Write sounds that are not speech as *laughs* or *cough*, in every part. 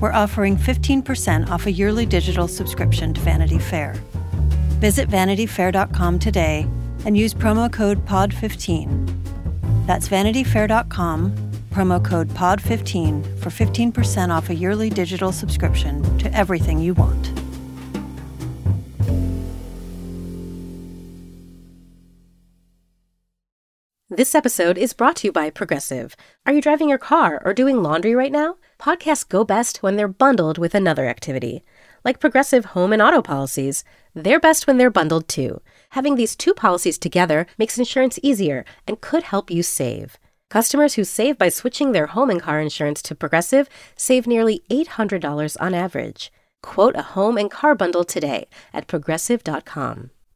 we're offering 15% off a yearly digital subscription to Vanity Fair. Visit vanityfair.com today and use promo code POD15. That's vanityfair.com, promo code POD15 for 15% off a yearly digital subscription to everything you want. This episode is brought to you by Progressive. Are you driving your car or doing laundry right now? Podcasts go best when they're bundled with another activity. Like Progressive home and auto policies, they're best when they're bundled too. Having these two policies together makes insurance easier and could help you save. Customers who save by switching their home and car insurance to Progressive save nearly $800 on average. Quote a home and car bundle today at progressive.com.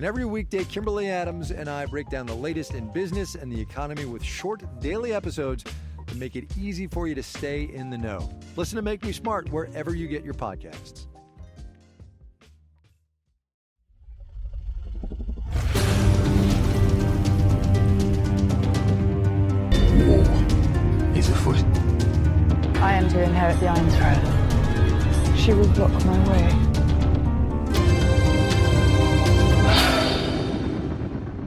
And every weekday, Kimberly Adams and I break down the latest in business and the economy with short daily episodes to make it easy for you to stay in the know. Listen to Make Me Smart wherever you get your podcasts. War is afoot. I am to inherit the Iron Throne. She will block my way.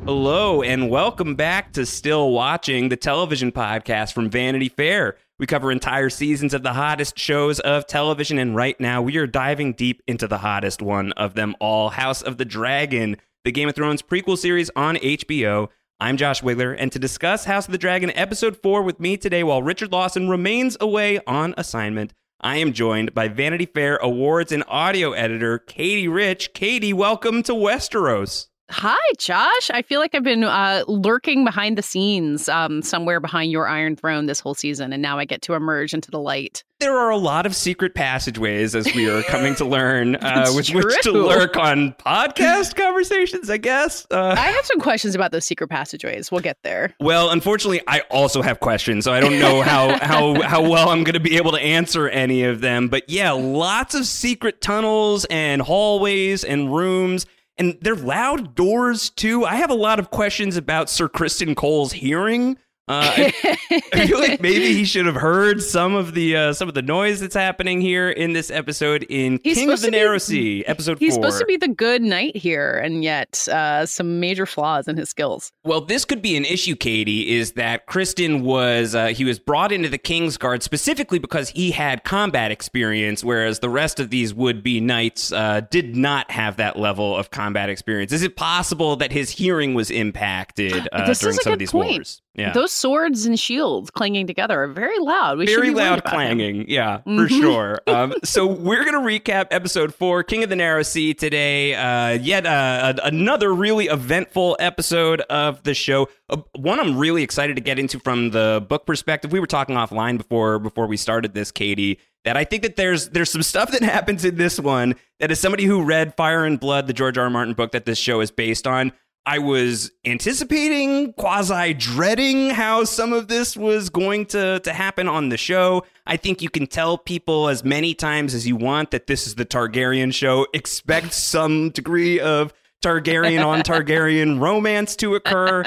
Hello, and welcome back to Still Watching, the television podcast from Vanity Fair. We cover entire seasons of the hottest shows of television, and right now we are diving deep into the hottest one of them all House of the Dragon, the Game of Thrones prequel series on HBO. I'm Josh Wigler, and to discuss House of the Dragon episode 4 with me today while Richard Lawson remains away on assignment, I am joined by Vanity Fair awards and audio editor Katey Rich. Katey, welcome to Westeros. Hi, Josh. I feel like I've been uh, lurking behind the scenes um, somewhere behind your Iron Throne this whole season, and now I get to emerge into the light. There are a lot of secret passageways, as we are coming to learn, *laughs* uh, with which to lurk on podcast *laughs* conversations, I guess. Uh, I have some questions about those secret passageways. We'll get there. Well, unfortunately, I also have questions, so I don't know how, *laughs* how, how well I'm going to be able to answer any of them. But yeah, lots of secret tunnels and hallways and rooms and they're loud doors too. I have a lot of questions about Sir Criston Cole's hearing. Uh, I, *laughs* I, feel like maybe he should have heard some of the uh, some of the noise that's happening here in this episode in he's King of the Narrow Sea, episode he's four. supposed to be the good knight here, and yet uh, some major flaws in his skills. Well, this could be an issue, Katey. Is that Criston was uh, he was brought into the King's Guard specifically because he had combat experience, whereas the rest of these would be knights uh, did not have that level of combat experience. Is it possible that his hearing was impacted uh, during some of these point. wars? Yeah. Those swords and shields clanging together are very loud. We very loud clanging. Him. Yeah, for mm-hmm. sure. *laughs* Um, so we're going to recap episode four, King of the Narrow Sea, today. Uh, yet uh, another really eventful episode of the show. Uh, one I'm really excited to get into from the book perspective. We were talking offline before before we started this, Katey. That I think that there's there's some stuff that *laughs* happens in this one that is somebody who read Fire and Blood, the George R. R. Martin book that this show is based on, I was anticipating, quasi dreading how some of this was going to, to happen on the show. I think you can tell people as many times as you want that this is the Targaryen show. Expect *laughs* some degree of Targaryen on Targaryen *laughs* romance to occur.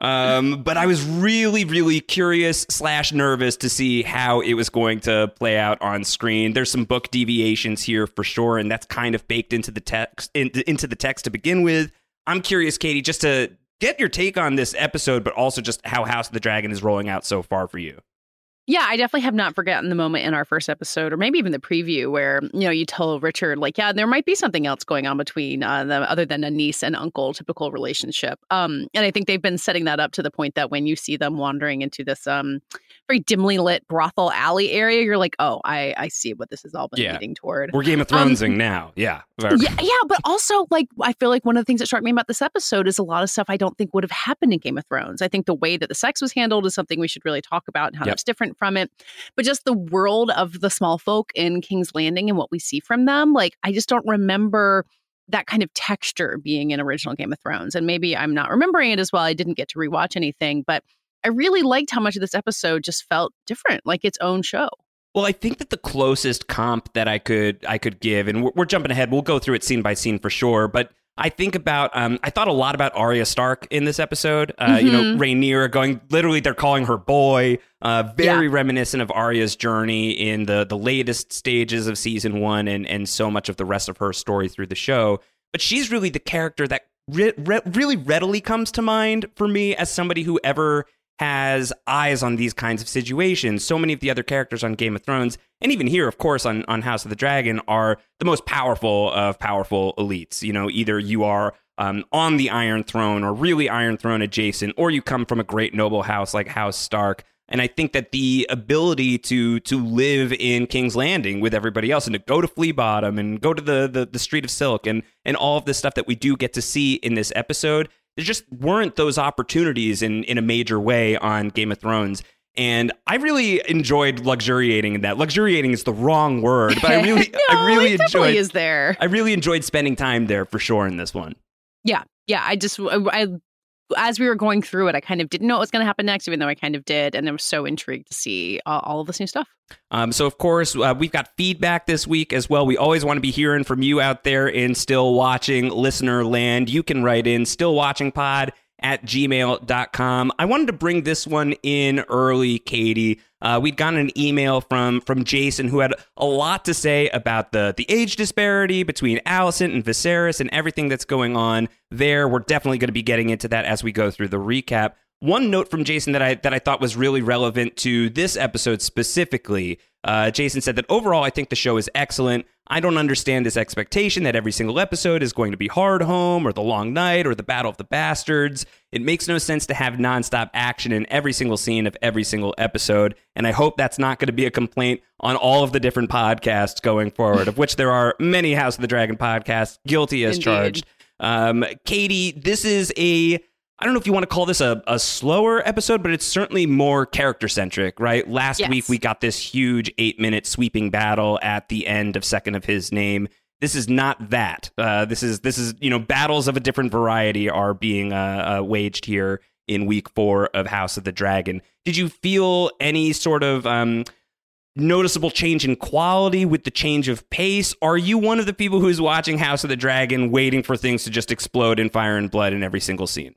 Um, but I was really, really curious slash nervous to see how it was going to play out on screen. There's some book deviations here for sure, and that's kind of baked into the text in, into the text to begin with. I'm curious, Katey, just to get your take on this episode, but also just how House of the Dragon is rolling out so far for you. Yeah, I definitely have not forgotten the moment in our first episode, or maybe even the preview, where you know you tell Richard like, yeah, there might be something else going on between uh, them other than a niece and uncle typical relationship. Um, and I think they've been setting that up to the point that when you see them wandering into this um very dimly lit brothel alley area, you're like, oh, I I see what this has all been Yeah. leading toward. We're Game of Um, Thronesing now. Yeah. Yeah, yeah, but also like I feel like one of the things that struck me about this episode is a lot of stuff I don't think would have happened in Game of Thrones. I think the way that the sex was handled is something we should really talk about and how Yep. that's different from it. But just the world of the small folk in King's Landing and what we see from them, like I just don't remember that kind of texture being in original Game of Thrones. And maybe I'm not remembering it as well. I didn't get to rewatch anything, but I really liked how much of this episode just felt different, like its own show. Well, I think that the closest comp that I could I could give, and we're, we're jumping ahead. We'll go through it scene by scene for sure. But I think about um, I thought a lot about Arya Stark in this episode. Uh, You know, Mhm. Rhaenyra going literally they're calling her boy. Uh, very reminiscent of Arya's journey in the the latest stages of season one, and and so much of the rest of her story through the show. But she's really the character that re- re- really readily comes to mind for me as somebody who ever has eyes on these kinds of situations. So many of the other characters on Game of Thrones, and even here, of course, on, on House of the Dragon, are the most powerful of powerful elites. You know, either you are um, on the Iron Throne or really Iron Throne adjacent, or you come from a great noble house like House Stark. And I think that the ability to to live in King's Landing with everybody else and to go to Flea Bottom and go to the, the the Street of Silk and and all of the stuff that we do get to see in this episode, there just weren't those opportunities in in a major way on Game of Thrones. And I really enjoyed luxuriating in that. Luxuriating is the wrong word, but I *laughs* really no, I really enjoyed is there. I really enjoyed spending time there for sure in this one. Yeah, yeah. I just, I, I- as we were going through it, I kind of didn't know what was going to happen next, even though I kind of did, and I was so intrigued to see uh, all of this new stuff. Um, so, of course, uh, we've got feedback this week as well. We always want to be hearing from you out there in still watching listener land. You can write in stillwatchingpod at gmail.com. I wanted to bring this one in early, Katey. Uh, we'd gotten an email from from Jason who had a lot to say about the the age disparity between Alicent and Viserys and everything that's going on there. We're definitely going to be getting into that as we go through the recap. One note from Jason that I that I thought was really relevant to this episode specifically. Uh, Jason said that overall, I think the show is excellent. I don't understand this expectation that every single episode is going to be Hardhome or The Long Night or The Battle of the Bastards. It makes no sense to have nonstop action in every single scene of every single episode. And I hope that's not going to be a complaint on all of the different podcasts going forward, of which there are many House of the Dragon podcasts, guilty as Indeed. charged. Um, Katey, this is a I don't know if you want to call this a, a slower episode, but it's certainly more character centric, right? Last Yes. week we got this huge eight minute sweeping battle at the end of Second of His Name. This is not that. Uh, this is this is you know battles of a different variety are being uh, uh, waged here in week four of House of the Dragon. Did you feel any sort of um, noticeable change in quality with the change of pace? Are you one of the people who's watching House of the Dragon, waiting for things to just explode in fire and blood in every single scene?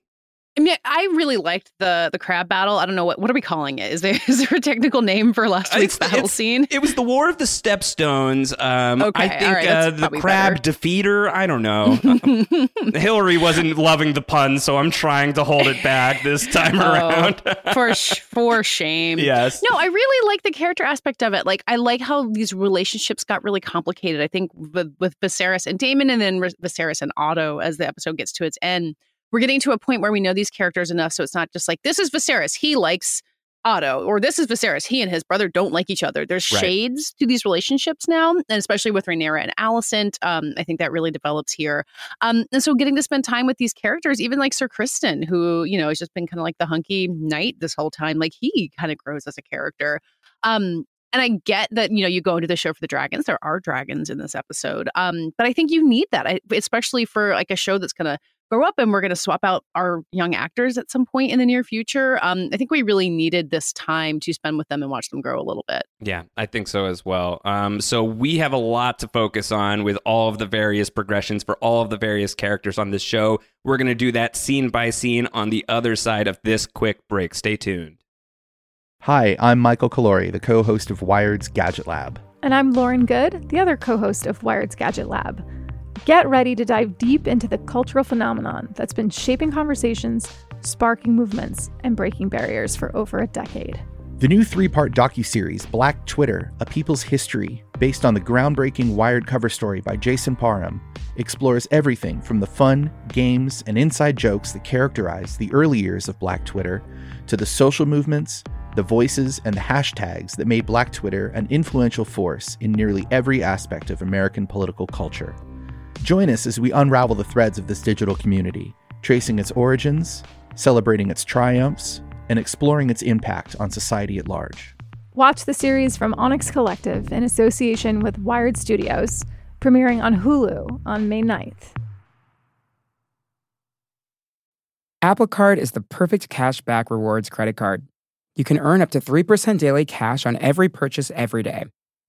I mean, I really liked the the crab battle. I don't know what what are we calling it? Is there *laughs* is there a technical name for last week's It's- battle it's- scene? It was the War of the Stepstones. Um, Okay, I think right, uh, the crab defeater. I don't know. *laughs* Hillary wasn't loving the pun, so I'm trying to hold it back this time Oh, around. *laughs* for sh- for shame. yes. No, I really like the character aspect of it. Like, I like how these relationships got really complicated. I think with, with Viserys and Daemon, and then Vis- Viserys and Otto, as the episode gets to its end, we're getting to a point where we know these characters enough. So it's not just like this is Viserys, he likes Otto, or this is Viserys, he and his brother don't like each other. There's Right. shades to these relationships now, and especially with Rhaenyra and Alicent, um, I think that really develops here. Um, and so getting to spend time with these characters, even like Sir Criston, who you know has just been kind of like the hunky knight this whole time, like he kind of grows as a character. Um, and I get that you know you go into the show for the dragons. There are dragons in this episode, um, but I think you need that, I, especially for like a show that's going to grow up and we're going to swap out our young actors at some point in the near future. Um, I think we really needed this time to spend with them and watch them grow a little bit. Yeah, I think so as well. Um, so we have a lot to focus on with all of the various progressions for all of the various characters on this show. We're going to do that scene by scene on the other side of this quick break. Stay tuned. Hi, I'm Michael Calore, the co host of Wired's Gadget Lab. And I'm Lauren Goode, the other co host of Wired's Gadget Lab. Get ready to dive deep into the cultural phenomenon that's been shaping conversations, sparking movements, and breaking barriers for over a decade. The new three part docuseries, Black Twitter A People's History, based on the groundbreaking Wired cover story by Jason Parham, explores everything from the fun, games, and inside jokes that characterize the early years of Black Twitter to the social movements, the voices, and the hashtags that made Black Twitter an influential force in nearly every aspect of American political culture. Join us as we unravel the threads of this digital community, tracing its origins, celebrating its triumphs, and exploring its impact on society at large. Watch the series from Onyx Collective in association with Wired Studios, premiering on Hulu on May 9th. Apple Card is the perfect cash back rewards credit card. You can earn up to 3% daily cash on every purchase every day.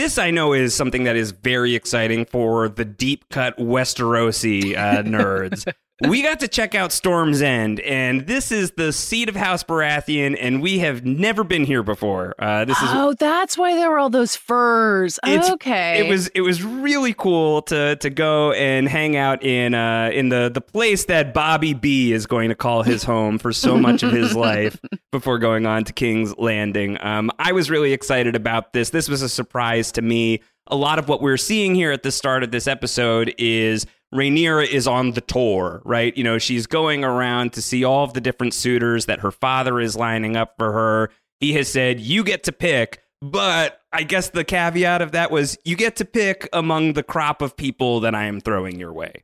this I know is something that is very exciting for the deep cut Westerosi uh, nerds *laughs* we got to check out Storm's End, and this is the seat of House Baratheon, and we have never been here before. Uh, this is oh, that's why there were all those furs. Okay, it was it was really cool to to go and hang out in uh, in the the place that Bobby B is going to call his home for so much of his *laughs* life before going on to King's Landing. Um, I was really excited about this. This was a surprise to me. A lot of what we're seeing here at the start of this episode is Rhaenyra is on the tour, right? You know, she's going around to see all of the different suitors that her father is lining up for her. He has said, You get to pick, but I guess the caveat of that was you get to pick among the crop of people that I am throwing your way.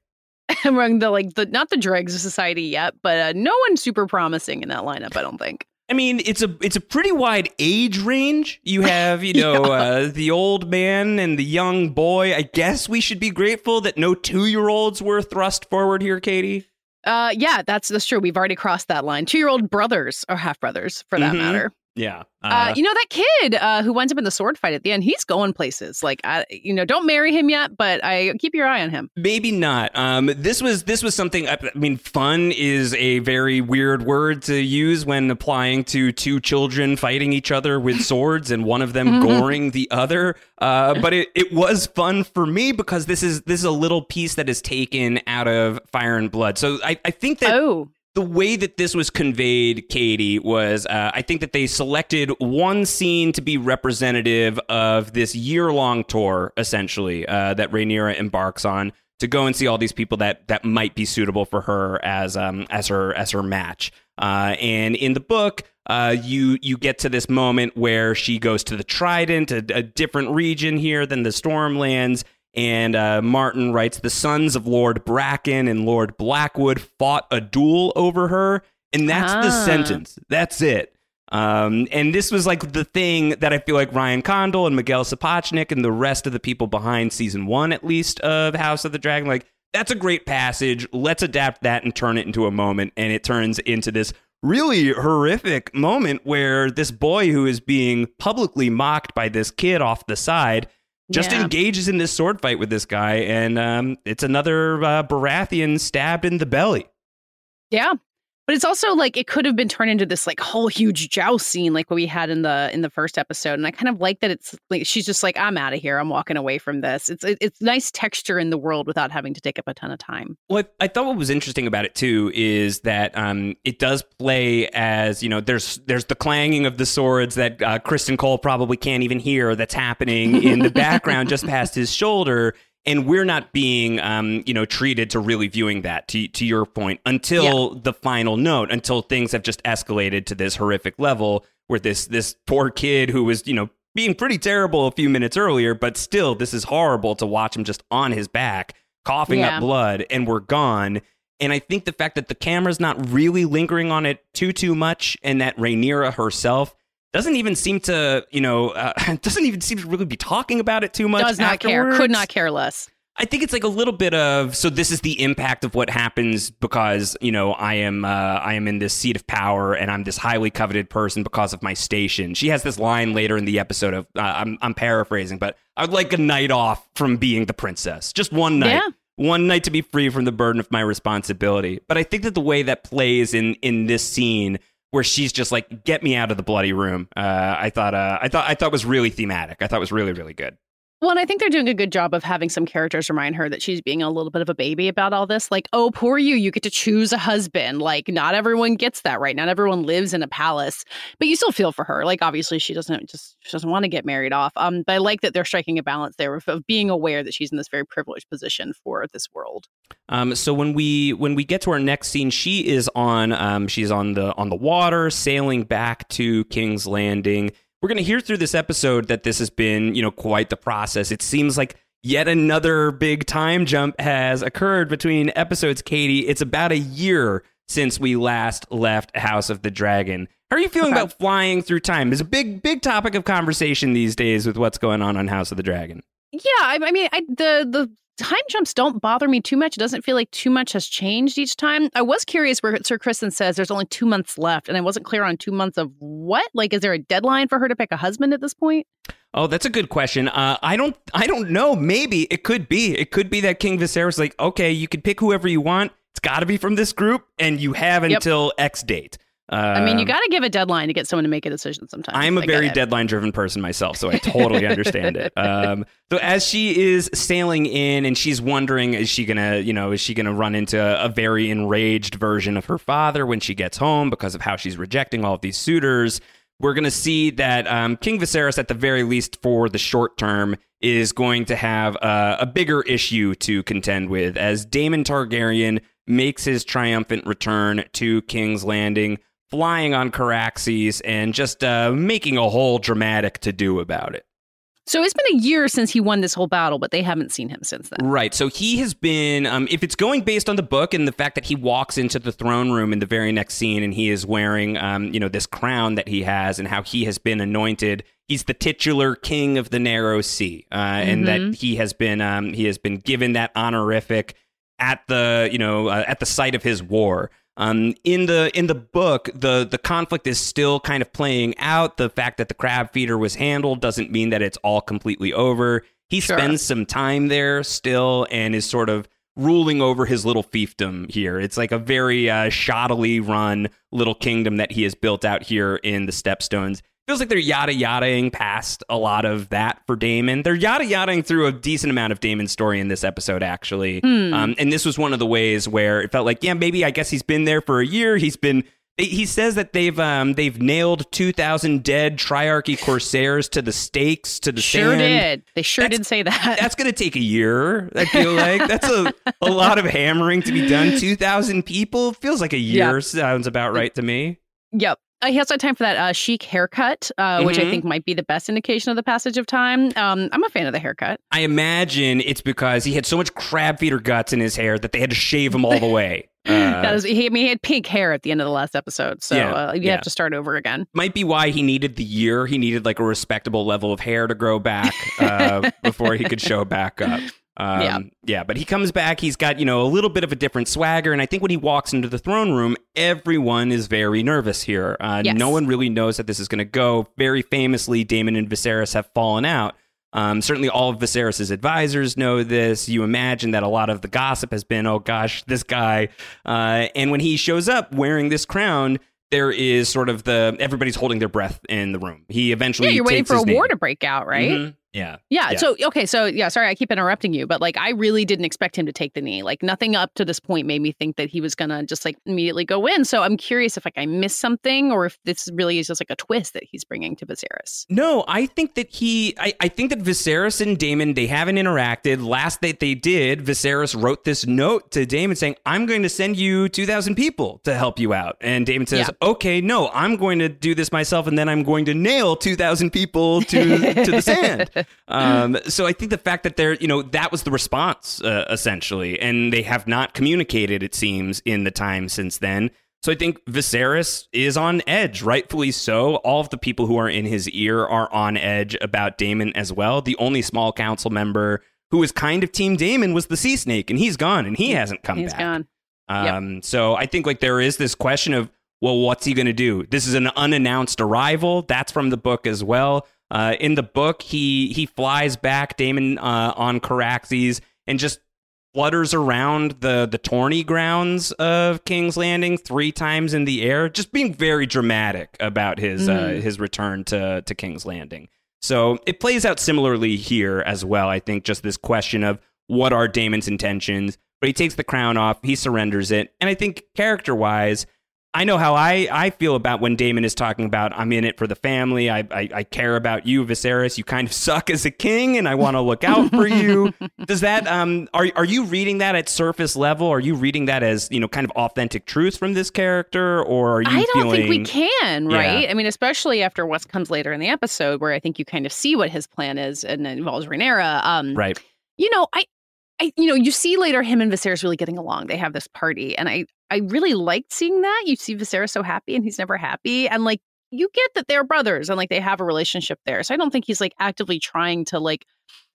*laughs* among the like the not the dregs of society yet, but uh, no one super promising in that lineup, I don't think. I mean, it's a it's a pretty wide age range. You have, you know, *laughs* yeah. uh, the old man and the young boy. I guess we should be grateful that no two year olds were thrust forward here, Katey. Uh, yeah, that's that's true. We've already crossed that line. Two year old brothers or half brothers, for that mm-hmm. matter. Yeah. Uh, uh, you know that kid uh, who winds up in the sword fight at the end. He's going places. Like, I, you know, don't marry him yet, but I keep your eye on him. Maybe not. Um, this was this was something. I mean, fun is a very weird word to use when applying to two children fighting each other with *laughs* swords and one of them mm-hmm. goring the other. Uh, but it, it was fun for me because this is this is a little piece that is taken out of Fire and Blood. So I, I think that oh the way that this was conveyed, Katey, was uh, I think that they selected one scene to be representative of this year long tour, essentially, uh, that Rhaenyra embarks on to go and see all these people that that might be suitable for her as um as her as her match. Uh, and in the book, uh, you you get to this moment where she goes to the Trident, a, a different region here than the Stormlands, and uh, Martin writes the sons of Lord Bracken and Lord Blackwood fought a duel over her, and that's ah. the sentence. That's it. Um, and this was like the thing that I feel like Ryan Condal and Miguel Sapochnik and the rest of the people behind season one, at least, of House of the Dragon, like that's a great passage. Let's adapt that and turn it into a moment. And it turns into this really horrific moment where this boy who is being publicly mocked by this kid off the side just yeah. engages in this sword fight with this guy, and um, it's another uh, Baratheon stabbed in the belly. Yeah, but it's also like it could have been turned into this like whole huge joust scene like what we had in the in the first episode. And i kind of like that it's like she's just like i'm out of here. I'm walking away from this. It's it, it's nice texture in the world without having to take up a ton of time. Well i thought what was interesting about it too is that um it does play as you know there's there's the clanging of the swords that uh, Criston Cole probably can't even hear that's happening in the *laughs* background just past his shoulder and we're not being um, you know treated to really viewing that to, to your point until yeah. the final note until things have just escalated to this horrific level where this this poor kid who was you know being pretty terrible a few minutes earlier but still this is horrible to watch him just on his back coughing yeah. up blood and we're gone and I think the fact that the camera's not really lingering on it too too much and that Rhaenyra herself doesn't even seem to, you know, uh, *laughs* doesn't even seem to really be talking about it too much. Does not afterwards. care. Could not care less. I think it's like a little bit of so this is the impact of what happens because you know I am uh, I am in this seat of power and I'm this highly coveted person because of my station. She has this line later in the episode of uh, I'm I'm paraphrasing, but I would like a night off from being the princess, just one night. Yeah. One night to be free from the burden of my responsibility. But I think that the way that plays in in this scene where she's just like, "Get me out of the bloody room," uh, I thought, uh, I thought, I thought was really thematic. I thought was really, really good. Well, I think they're doing a good job of having some characters remind her that she's being a little bit of a baby about all this. Like, oh, poor you, you get to choose a husband. Like, not everyone gets that, right? Not everyone lives in a palace, but you still feel for her. Like, obviously, she doesn't just she doesn't want to get married off. Um, but I like that they're striking a balance there of, of being aware that she's in this very privileged position for this world. Um, so when we when we get to our next scene, she is on um, she's on the on the water, sailing back to King's Landing. We're going to hear through this episode that this has been, you know, quite the process. It seems like yet another big time jump has occurred between episodes, Katey. It's about a year since we last left House of the Dragon. How are you feeling about flying through time? It's a big, big topic of conversation these days with what's going on on House of the Dragon. Yeah, I, I mean, I, the the time jumps don't bother me too much. It doesn't feel like too much has changed each time. I was curious where Sir Criston says there's only two months left, and I wasn't clear on two months of what. Like, is there a deadline for her to pick a husband at this point? Oh, that's a good question. Uh, I don't, I don't know. Maybe it could be. It could be that King Viserys is like, okay, you can pick whoever you want. It's got to be from this group, and you have Yep. until X date. I mean, you Um, got to give a deadline to get someone to make a decision. Sometimes I'm a I very deadline driven person myself, so I *laughs* totally understand it. Um, so as she is sailing in and she's wondering, is she gonna, you know, is she gonna run into a very enraged version of her father when she gets home because of how she's rejecting all of these suitors? We're gonna see that um, King Viserys, at the very least for the short term, is going to have uh, a bigger issue to contend with as Daemon Targaryen makes his triumphant return to King's Landing flying on Caraxes and just uh, making a whole dramatic to do about it. So it's been a year since he won this whole battle, but they haven't seen him since then. Right. So he has been, um, if it's going based on the book and the fact that he walks into the throne room in the very next scene and he is wearing, um, you know, this crown that he has and how he has been anointed. He's the titular king of the narrow sea, uh, and that he has been, um, he has been given that honorific at the, you know, uh, at the site of his war. Um, in the in the book, the the conflict is still kind of playing out. The fact that the crab feeder was handled doesn't mean that it's all completely over. He Sure. spends some time there still and is sort of ruling over his little fiefdom here. It's like a very uh, shoddily run little kingdom that he has built out here in the Stepstones. Feels like they're yada yadaing past a lot of that for Daemon. They're yada yadaing through a decent amount of Daemon's story in this episode, actually. Um, and this was one of the ways where it felt like, yeah, maybe I guess he's been there for a year. He's been. He says that they've um, they've nailed two thousand dead Triarchy Corsairs to the stakes to the Sure sand did. They sure That's- did say that. that's going to take a year. I *laughs* feel like that's a, a lot of hammering to be done. Two thousand people feels like a year. Yeah. Sounds about right to me. Yep. He has no time for that uh, chic haircut, uh, which I Mhm. think might be the best indication of the passage of time. Um, I'm a fan of the haircut. I imagine it's because he had so much crab feeder guts in his hair that they had to shave him all the way. *laughs* Uh, that is, he, I mean, he had pink hair at the end of the last episode, so Yeah, uh, you yeah. have to start over again. might be why he needed the year. He needed like a respectable level of hair to grow back uh, before he could show back up. Um, Yeah. yeah, but he comes back. He's got you know a little bit of a different swagger, and I think when he walks into the throne room, everyone is very nervous here. Uh, Yes. No one really knows that this is going to go. Very famously, Daemon and Viserys have fallen out. Um, certainly, all of Viserys' advisors know this. You imagine that a lot of the gossip has been, "Oh gosh, this guy." Uh, and when he shows up wearing this crown, there is sort of the everybody's holding their breath in the room. He eventually Yeah, you're waiting for a his war to break out, right? Mhm. Yeah. Yeah, Yeah. So okay. So yeah. Sorry, I keep interrupting you, but like I really didn't expect him to take the knee. Like nothing up to this point made me think that he was gonna just like immediately go in. So I'm curious if like I missed something or if this really is just like a twist that he's bringing to Viserys. No, I think that he, I, I think that Viserys and Daemon, they haven't interacted. Last that they did, Viserys wrote this note to Daemon saying, I'm going to send you 2,000 people to help you out. And Daemon says, Yeah. okay, no, I'm going to do this myself and then I'm going to nail 2,000 people to, to the *laughs* sand. Um, so I think the fact that they're, you know, that was the response, uh, essentially. And they have not communicated, it seems, in the time since then. So I think Viserys is on edge, rightfully so. All of the people who are in his ear are on edge about Daemon as well. The only small council member who was kind of Team Daemon was the Sea Snake, and he's gone, and he hasn't come He's back. gone. Um, So I think like there is this question of, well, what's he going to do? This is an unannounced arrival. That's from the book as well. Uh, in the book, he he flies back Daemon uh, on Caraxes and just flutters around the the tourney grounds of King's Landing three times in the air, just being very dramatic about his uh, Mhm. his return to to King's Landing. So it plays out similarly here as well. I think just this question of what are Daemon's intentions, but he takes the crown off, he surrenders it, and I think character wise. I know how I, I feel about when Daemon is talking about I'm in it for the family. I, I, I care about you, Viserys. You kind of *laughs* suck as a king, and I want to look out for you. *laughs* Does that um are are you reading that at surface level? Are you reading that as you know kind of authentic truth from this character, or are you I don't feeling? think we can, Yeah. right? I mean, especially after what comes later in the episode, where I think you kind of see what his plan is, and it involves Rhaenyra. Um, Right. You know, I, I, you know, you see later him and Viserys really getting along. They have this party, and I, I really liked seeing that. You see Viserys so happy, and he's never happy, and like you get that they're brothers, and like they have a relationship there. So I don't think he's like actively trying to like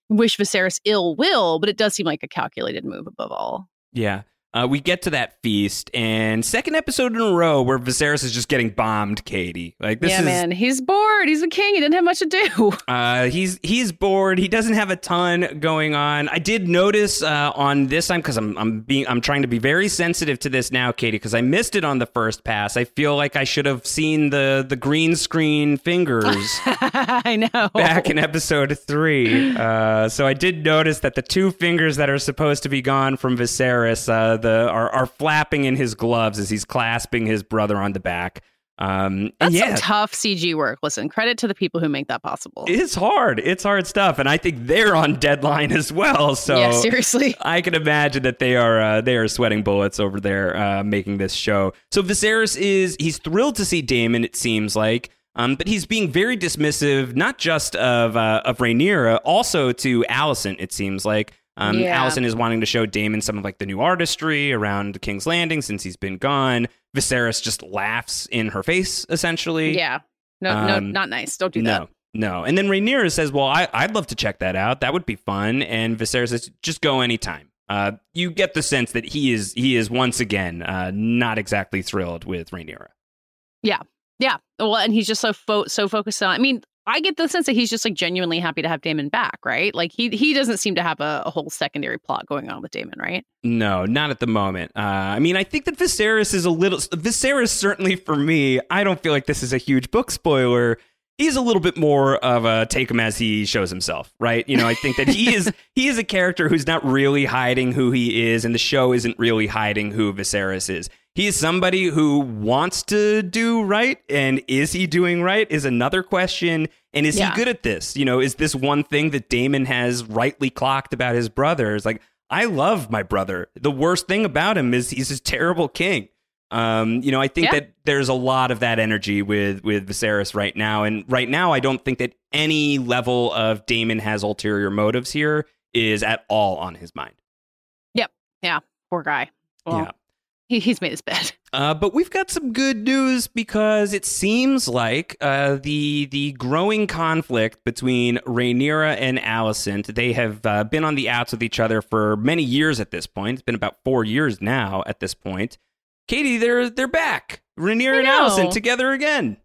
wish Viserys ill will, but it does seem like a calculated move above all. Yeah. Uh, we get to that feast, and second episode in a row where Viserys is just getting bombed, Katey. Like this yeah, is man, he's bored. He's a king. He didn't have much to do. *laughs* Uh, he's he's bored. He doesn't have a ton going on. I did notice uh, on this time because I'm I'm being I'm trying to be very sensitive to this now, Katey, because I missed it on the first pass. I feel like I should have seen the the green screen fingers *laughs* I know. back in episode three. Uh, so I did notice that the two fingers that are supposed to be gone from Viserys uh, the are are flapping in his gloves as he's clasping his brother on the back. Um, That's yeah, some tough CG work. Listen, credit to the people who make that possible. it's hard. It's hard stuff, and I think they're on deadline as well. So yeah, seriously. I can imagine that they are uh, they are sweating bullets over there uh, making this show. So Viserys is he's thrilled to see Daemon. It seems like. Um, but he's being very dismissive, not just of uh, of Rhaenyra, also to Alicent. It seems like um, Yeah. Alicent is wanting to show Daemon some of like the new artistry around King's Landing since he's been gone. Viserys just laughs in her face, essentially. Yeah. No, no, Um, not nice. Don't do no, that. no. And then Rhaenyra says, "Well, I, I'd love to check that out. That would be fun." And Viserys says, "Just go anytime." Uh, you get the sense that he is he is once again uh, not exactly thrilled with Rhaenyra. Yeah, yeah. Well, and he's just so fo- so focused on. I mean, I get the sense that he's just like genuinely happy to have Daemon back, right? Like he he doesn't seem to have a, a whole secondary plot going on with Daemon, right? No, not at the moment. Uh, I mean, I think that Viserys is a little. Viserys certainly for me. I don't feel like this is a huge book spoiler. He's a little bit more of a take him as he shows himself, right? You know, I think that he is *laughs* he is a character who's not really hiding who he is, and the show isn't really hiding who Viserys is. He is somebody who wants to do right, and is he doing right is another question. And is Yeah. he good at this? You know, is this one thing that Daemon has rightly clocked about his brother? Is like, I love my brother. The worst thing about him is he's a terrible king. Um, you know, I think Yeah. that there's a lot of that energy with with Viserys right now, and right now, I don't think that any level of Daemon has ulterior motives here is at all on his mind. Yep. Yeah. Poor guy. Well, Yeah. He, he's made his bed. *laughs* Uh, but we've got some good news because it seems like uh, the the growing conflict between Rhaenyra and Alicent, they have uh, been on the outs with each other for many years at this point. It's been about four years now at this point. Katey, they're they're back. Rhaenyra and. Alicent together again.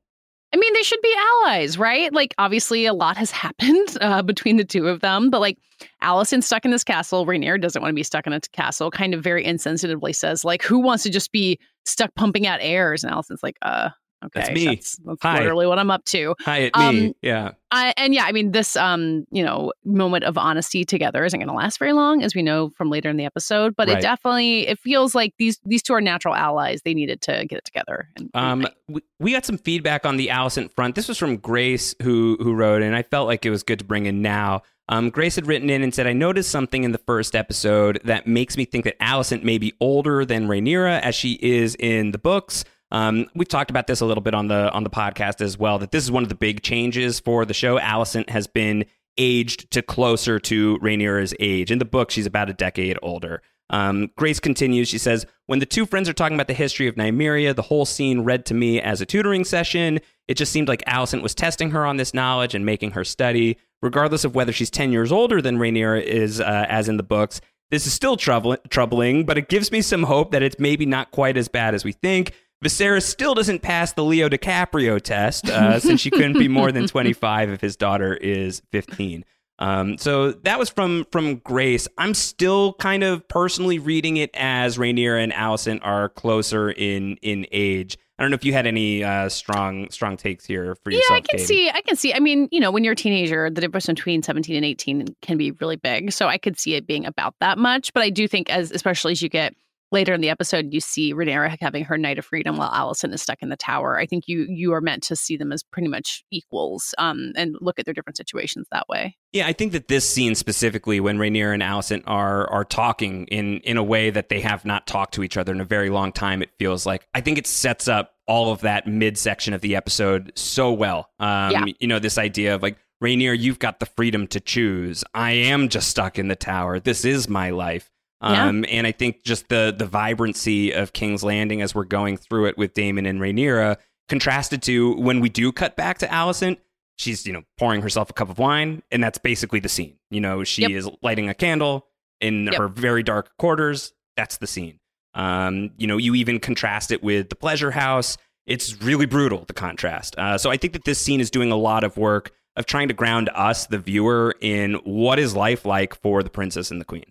I mean, they should be allies, right? Like, obviously, a lot has *laughs* happened uh, between the two of them, but like, Alicent's stuck in this castle. Rhaenyra doesn't want to be stuck in a castle. Kind of very insensitively says, like, who wants to just be stuck pumping out heirs? And Alicent's like, uh, okay, That's me. That's, that's Hi. literally what I'm up to. Hi at me. Um, Yeah. I, and yeah, I mean, this um, you know, moment of honesty together isn't going to last very long, as we know from later in the episode. But Right. it definitely it feels like these these two are natural allies. They needed to get it together. And, and Um, we, we got some feedback on the Alicent front. This was from Grace, who who wrote, and I felt like it was good to bring in now. Um, Grace had written in and said, "I noticed something in the first episode that makes me think that Alicent may be older than Rhaenyra, as she is in the books." Um, we've talked about this a little bit on the on the podcast as well. That this is one of the big changes for the show. Alicent has been aged to closer to Rhaenyra's age. In the book, she's about a decade older. Um, Grace continues. She says, When the two friends are talking about the history of Nymeria, the whole scene read to me as a tutoring session. It just seemed like Alicent was testing her on this knowledge and making her study. regardless of whether she's 10 years older than Rhaenyra is, uh, as in the books. This is still troubling, troubling, but it gives me some hope that it's maybe not quite as bad as we think. Viserys still doesn't pass the Leo DiCaprio test uh, *laughs* since she couldn't be more than 25 if his daughter is 15. Um, so that was from from Grace. I'm still kind of personally reading it as Rhaenyra and Alicent are closer in in age. I don't know if you had any uh, strong strong takes here for yourself. Yeah, I can Katie. see. I can see. I mean, you know, when you're a teenager, the difference between 17 and 18 can be really big. So I could see it being about that much. But I do think, as especially as you get later in the episode, you see Rhaenyra having her night of freedom while Alicent is stuck in the tower. I think you you are meant to see them as pretty much equals, um, and look at their different situations that way. Yeah, I think that this scene specifically, when Rhaenyra and Alicent are are talking in in a way that they have not talked to each other in a very long time, it feels like. I think it sets up all of that midsection of the episode so well. Um, Yeah. You know, this idea of like Rhaenyra, you've got the freedom to choose. I am just stuck in the tower. This is my life. Yeah. Um, and I think just the the vibrancy of King's Landing as we're going through it with Daemon and Rhaenyra contrasted to when we do cut back to Alicent, she's you know pouring herself a cup of wine, and that's basically the scene. You know, she Yep. is lighting a candle in Yep. her very dark quarters. That's the scene. Um, you know, you even contrast it with the pleasure house. It's really brutal the contrast. Uh, so I think that this scene is doing a lot of work of trying to ground us, the viewer, in what is life like for the princess and the queen.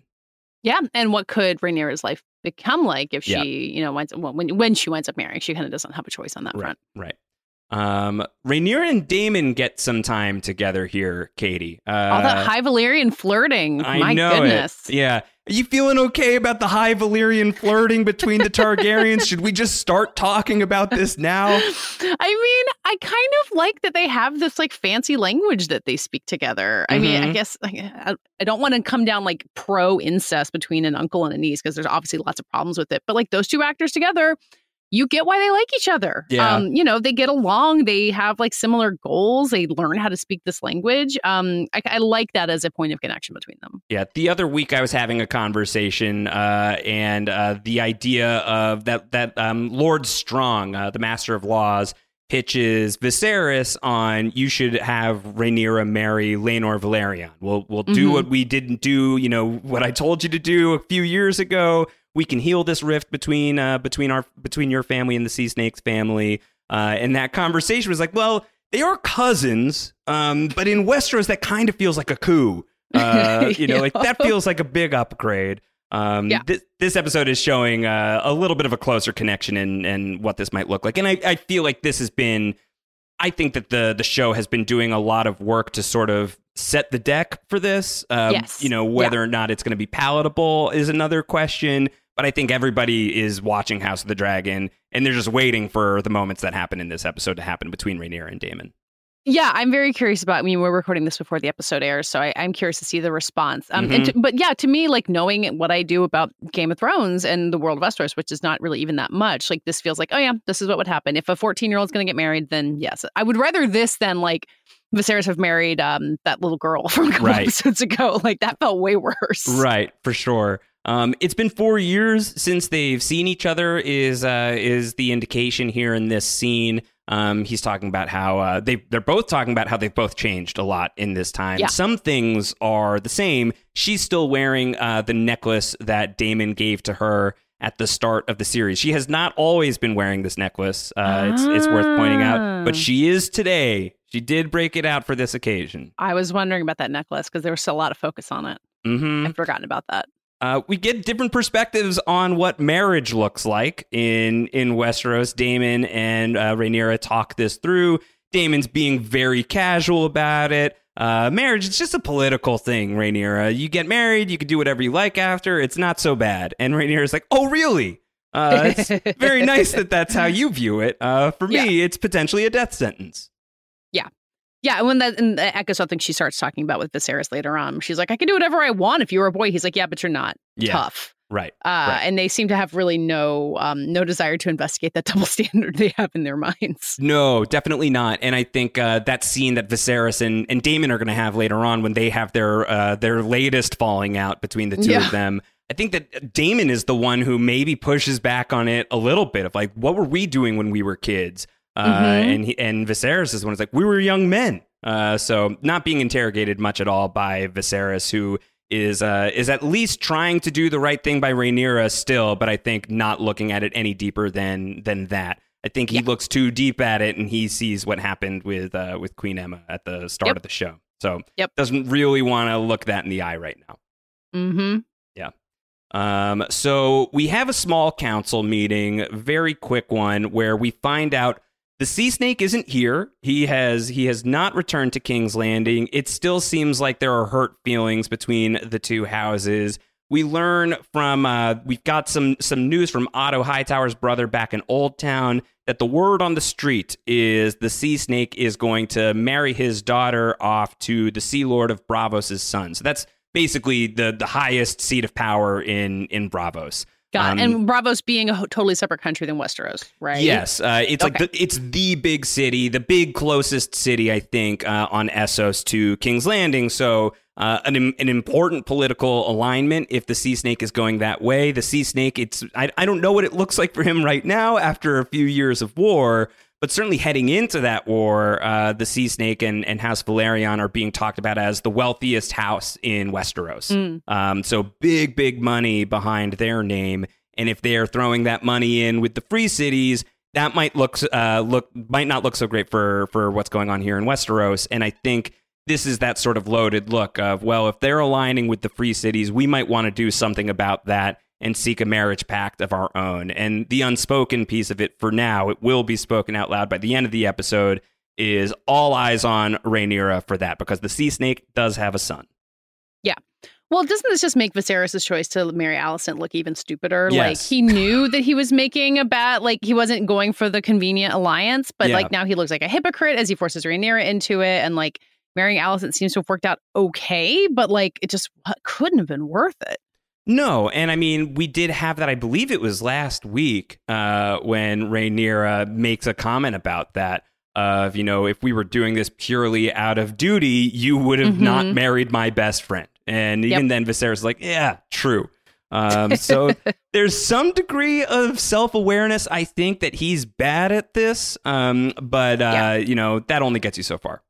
Yeah, and what could Rhaenyra's life become like if she, Yeah. you know, winds, well, when when she winds up marrying? She kind of doesn't have a choice on that front. Right. Um, Rhaenyra and Daemon get some time together here, Katey. Uh, All that high Valyrian flirting. I My know goodness. it. Yeah. Are you feeling okay about the high Valyrian flirting between the Targaryens? *laughs* Should we just start talking about this now? I mean, I kind of like that they have this like fancy language that they speak together. I mean, I Mhm. guess like, I, I don't want to come down like pro incest between an uncle and a niece because there's obviously lots of problems with it. But like those two actors together, you get why they like each other. Yeah. Um, you know, they get along. They have like similar goals. They learn how to speak this language. Um, I, I like that as a point of connection between them. Yeah, the other week I was having a conversation, uh, and uh, the idea of that that um, Lord Strong, uh, the Master of Laws, pitches Viserys on you should have Rhaenyra marry Laenor Velaryon. We'll we'll do Mhm. what we didn't do, you know, what I told you to do a few years ago. We can heal this rift between uh, between our between your family and the Sea Snakes family. Uh, and that conversation was like, well, they are cousins, um, but in Westeros that kind of feels like a coup. Uh, *laughs* you know, like that feels like a big upgrade. Um, Yeah. this, this episode is showing uh, a little bit of a closer connection and and what this might look like, and I, I feel like this has been. I think that the the show has been doing a lot of work to sort of set the deck for this. Um, Yes. You know, whether or not it's going to be palatable is another question. But I think everybody is watching House of the Dragon, and they're just waiting for the moments that happen in this episode to happen between Rhaenyra and Daemon. Yeah, I'm very curious about. I mean, we're recording this before the episode airs, so I, I'm curious to see the response. Um, and Mhm. to, but yeah, to me, like knowing what I do about Game of Thrones and the world of Westeros, which is not really even that much, like this feels like, oh yeah, this is what would happen if a 14 year old's going to get married. Then yes, I would rather this than like Viserys have married um that little girl *laughs* from a couple Right. episodes ago. Like that felt way worse. Right, for sure. Um, it's been four years since they've seen each other. Is uh, is the indication here in this scene? Um, he's talking about how uh, they they're both talking about how they've both changed a lot in this time. Yeah. Some things are the same. She's still wearing uh, the necklace that Daemon gave to her at the start of the series. She has not always been wearing this necklace. Uh, it's it's worth pointing out, Ah. but she is today. She did break it out for this occasion. I was wondering about that necklace because there was still a lot of focus on it. Mm-hmm. I've forgotten about that. Uh, we get different perspectives on what marriage looks like in in Westeros. Daemon and uh, Rhaenyra talk this through. Daemon's being very casual about it. Uh, marriage, it's just a political thing, Rhaenyra. You get married, you can do whatever you like after. It's not so bad. And Rhaenyra's like, oh, really? Uh, it's very nice that that's how *laughs* you view it. Uh, for me, it's potentially a death sentence. Yeah, and when that and that echoes something she starts talking about with Viserys later on. She's like, I can do whatever I want if you were a boy. He's like, Yeah, but you're not. Yeah. Tough. Right. Uh, right. and they seem to have really no um, no desire to investigate that *laughs* double standard they have in their minds. No, definitely not. And I think uh, that scene that Viserys and, and Daemon are going to have later on when they have their uh, their latest falling out between the two Yeah. of them. I think that Daemon is the one who maybe pushes back on it a little bit of like, what were we doing when we were kids? Uh, Mhm. And he, and Viserys is one who's like, we were young men. Uh, so not being interrogated much at all by Viserys, who is uh, is at least trying to do the right thing by Rhaenyra still, but I think not looking at it any deeper than than that. I think he Yeah. looks too deep at it, and he sees what happened with uh, with Queen Aemma at the start Yep. of the show. So Yep. doesn't really want to look that in the eye right now. Mm-hmm. Yeah. Um, so we have a small council meeting, very quick one, where we find out the sea snake isn't here. He has he has not returned to King's Landing. It still seems like there are hurt feelings between the two houses. We learn from uh, we've got some some news from Otto Hightower's brother back in Oldtown that the word on the street is the sea snake is going to marry his daughter off to the Sea Lord of Braavos' son. So that's basically the the highest seat of power in in Braavos. Got Um. And Braavos being a totally separate country than Westeros, right? Yes, uh, it's like the, it's the big city, the big closest city, I think, uh, on Essos to King's Landing. So uh, an an important political alignment. If the sea snake is going that way, the sea snake, it's I, I don't know what it looks like for him right now after a few years of war. But certainly heading into that war, uh, the Sea Snake and, and House Velaryon are being talked about as the wealthiest house in Westeros. Mm. Um, so big, big money behind their name. And if they are throwing that money in with the free cities, that might look uh, look might not look so great for for what's going on here in Westeros. And I think this is that sort of loaded look of well, if they're aligning with the free cities, we might want to do something about that and seek a marriage pact of our own. And the unspoken piece of it for now, it will be spoken out loud by the end of the episode, is all eyes on Rhaenyra for that because the sea snake does have a son. Yeah. Well, doesn't this just make Viserys' choice to marry Alicent look even stupider? Like he knew that he was making a bad, like he wasn't going for the convenient alliance, but Yeah. like now he looks like a hypocrite as he forces Rhaenyra into it, and like marrying Alicent seems to have worked out okay, but like it just couldn't have been worth it. No, and I mean we did have that. I believe it was last week uh, when Rhaenyra makes a comment about that. Of you know, if we were doing this purely out of duty, you would have not Mhm. married my best friend. And Yep. even then, Viserys is like, yeah, true. Um, so *laughs* there's some degree of self awareness. I think that he's bad at this, um, but uh, Yeah. you know that only gets you so far.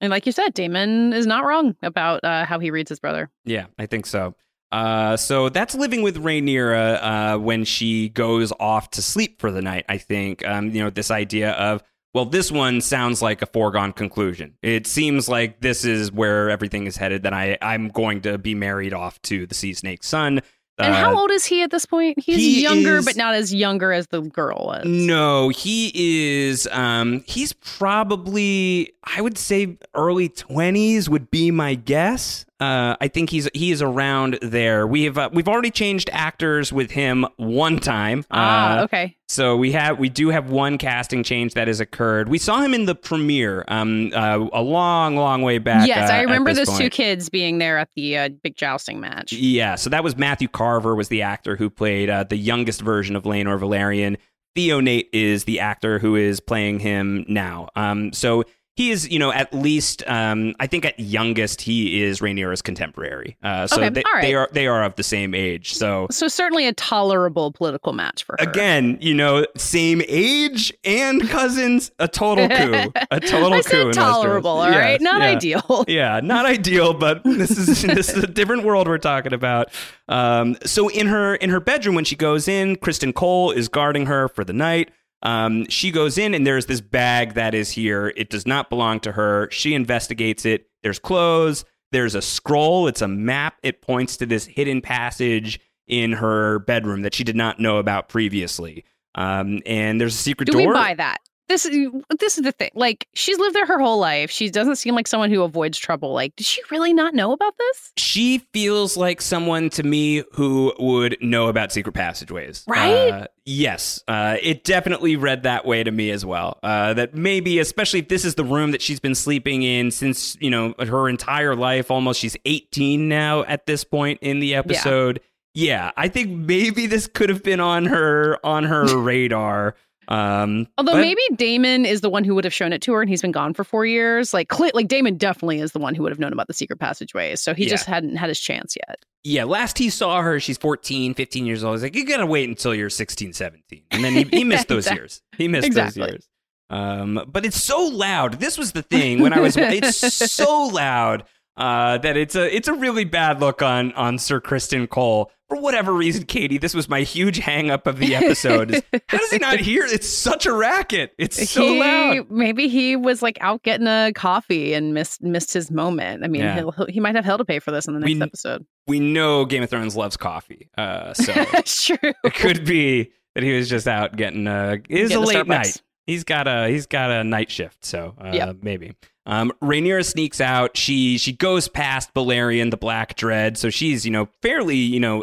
And like you said, Daemon is not wrong about uh, how he reads his brother. Yeah, I think so. Uh, so that's living with Rhaenyra uh, when she goes off to sleep for the night. I think um, you know this idea of well, this one sounds like a foregone conclusion. It seems like this is where everything is headed. That I I'm going to be married off to the sea snake's son. And Uh, how old is he at this point? He's he younger, is- but not as younger as the girl was. No, he is. Um, he's probably I would say early twenties would be my guess. Uh, I think he's he is around there. We have uh, we've already changed actors with him one time. Ah, Uh, okay. So we have we do have one casting change that has occurred. We saw him in the premiere um uh, a long long way back. yes, uh, I remember this those two kids being there at the uh, big jousting match. Yeah, so that was Matthew Carver was the actor who played uh, the youngest version of Laenor Velaryon. Theo Nate is the actor who is playing him now. Um, so he is, you know, at least um, I think at youngest he is Rhaenyra's contemporary. Uh, so Okay, they, right. they are they are of the same age. So So certainly a tolerable political match for her. again, you know, same age and cousins, a total coup, *laughs* a total I coup. said in Westeros. tolerable, all right, Yes, not yeah. ideal. *laughs* Yeah, not ideal, but this is *laughs* this is a different world we're talking about. Um, so in her in her bedroom when she goes in, Criston Cole is guarding her for the night. Um, she goes in and there's this bag that is here. It does not belong to her. She investigates it. There's clothes. There's a scroll. It's a map. It points to this hidden passage in her bedroom that she did not know about previously. Um, and there's a secret Do door. we buy that? This is this is the thing. Like she's lived there her whole life. She doesn't seem like someone who avoids trouble. Like, did she really not know about this? she feels like someone to me who would know about secret passageways. Right? Uh, yes. Uh, it definitely read that way to me as well. Uh, that maybe, especially if this is the room that she's been sleeping in since, you know, her entire life, almost she's 18 now at this point in the episode. Yeah, I think maybe this could have been on her on her *laughs* radar. Um, Although but- maybe Daemon is the one who would have shown it to her, and he's been gone for four years. Like, Cl- like Daemon definitely is the one who would have known about the secret passageways. So he Yeah. just hadn't had his chance yet. yeah, last he saw her, she's 14, 15 years old. He's like, you gotta wait until you're 16, 17. And then he, he *laughs* missed those Exactly. years. He missed Exactly. those years. Um, but it's so loud. This was the thing when I was. it's *laughs* so loud uh, that it's a it's a really bad look on on Sir Criston Cole for whatever reason. Katey, this was my huge hang up of the episode. Is, how does he not *laughs* hear? It's such a racket. It's so he, loud. Maybe he was like out getting a coffee and missed missed his moment. I mean, Yeah. he'll, he'll, might have hell to pay for this in the next We- episode. We know Game of Thrones loves coffee, uh, *laughs* so It's true. it could be that he was just out getting uh it is a late Starbucks. night he's got a he's got a night shift so uh Yep. maybe um Rhaenyra sneaks out she she goes past Balerion the Black Dread so she's you know fairly you know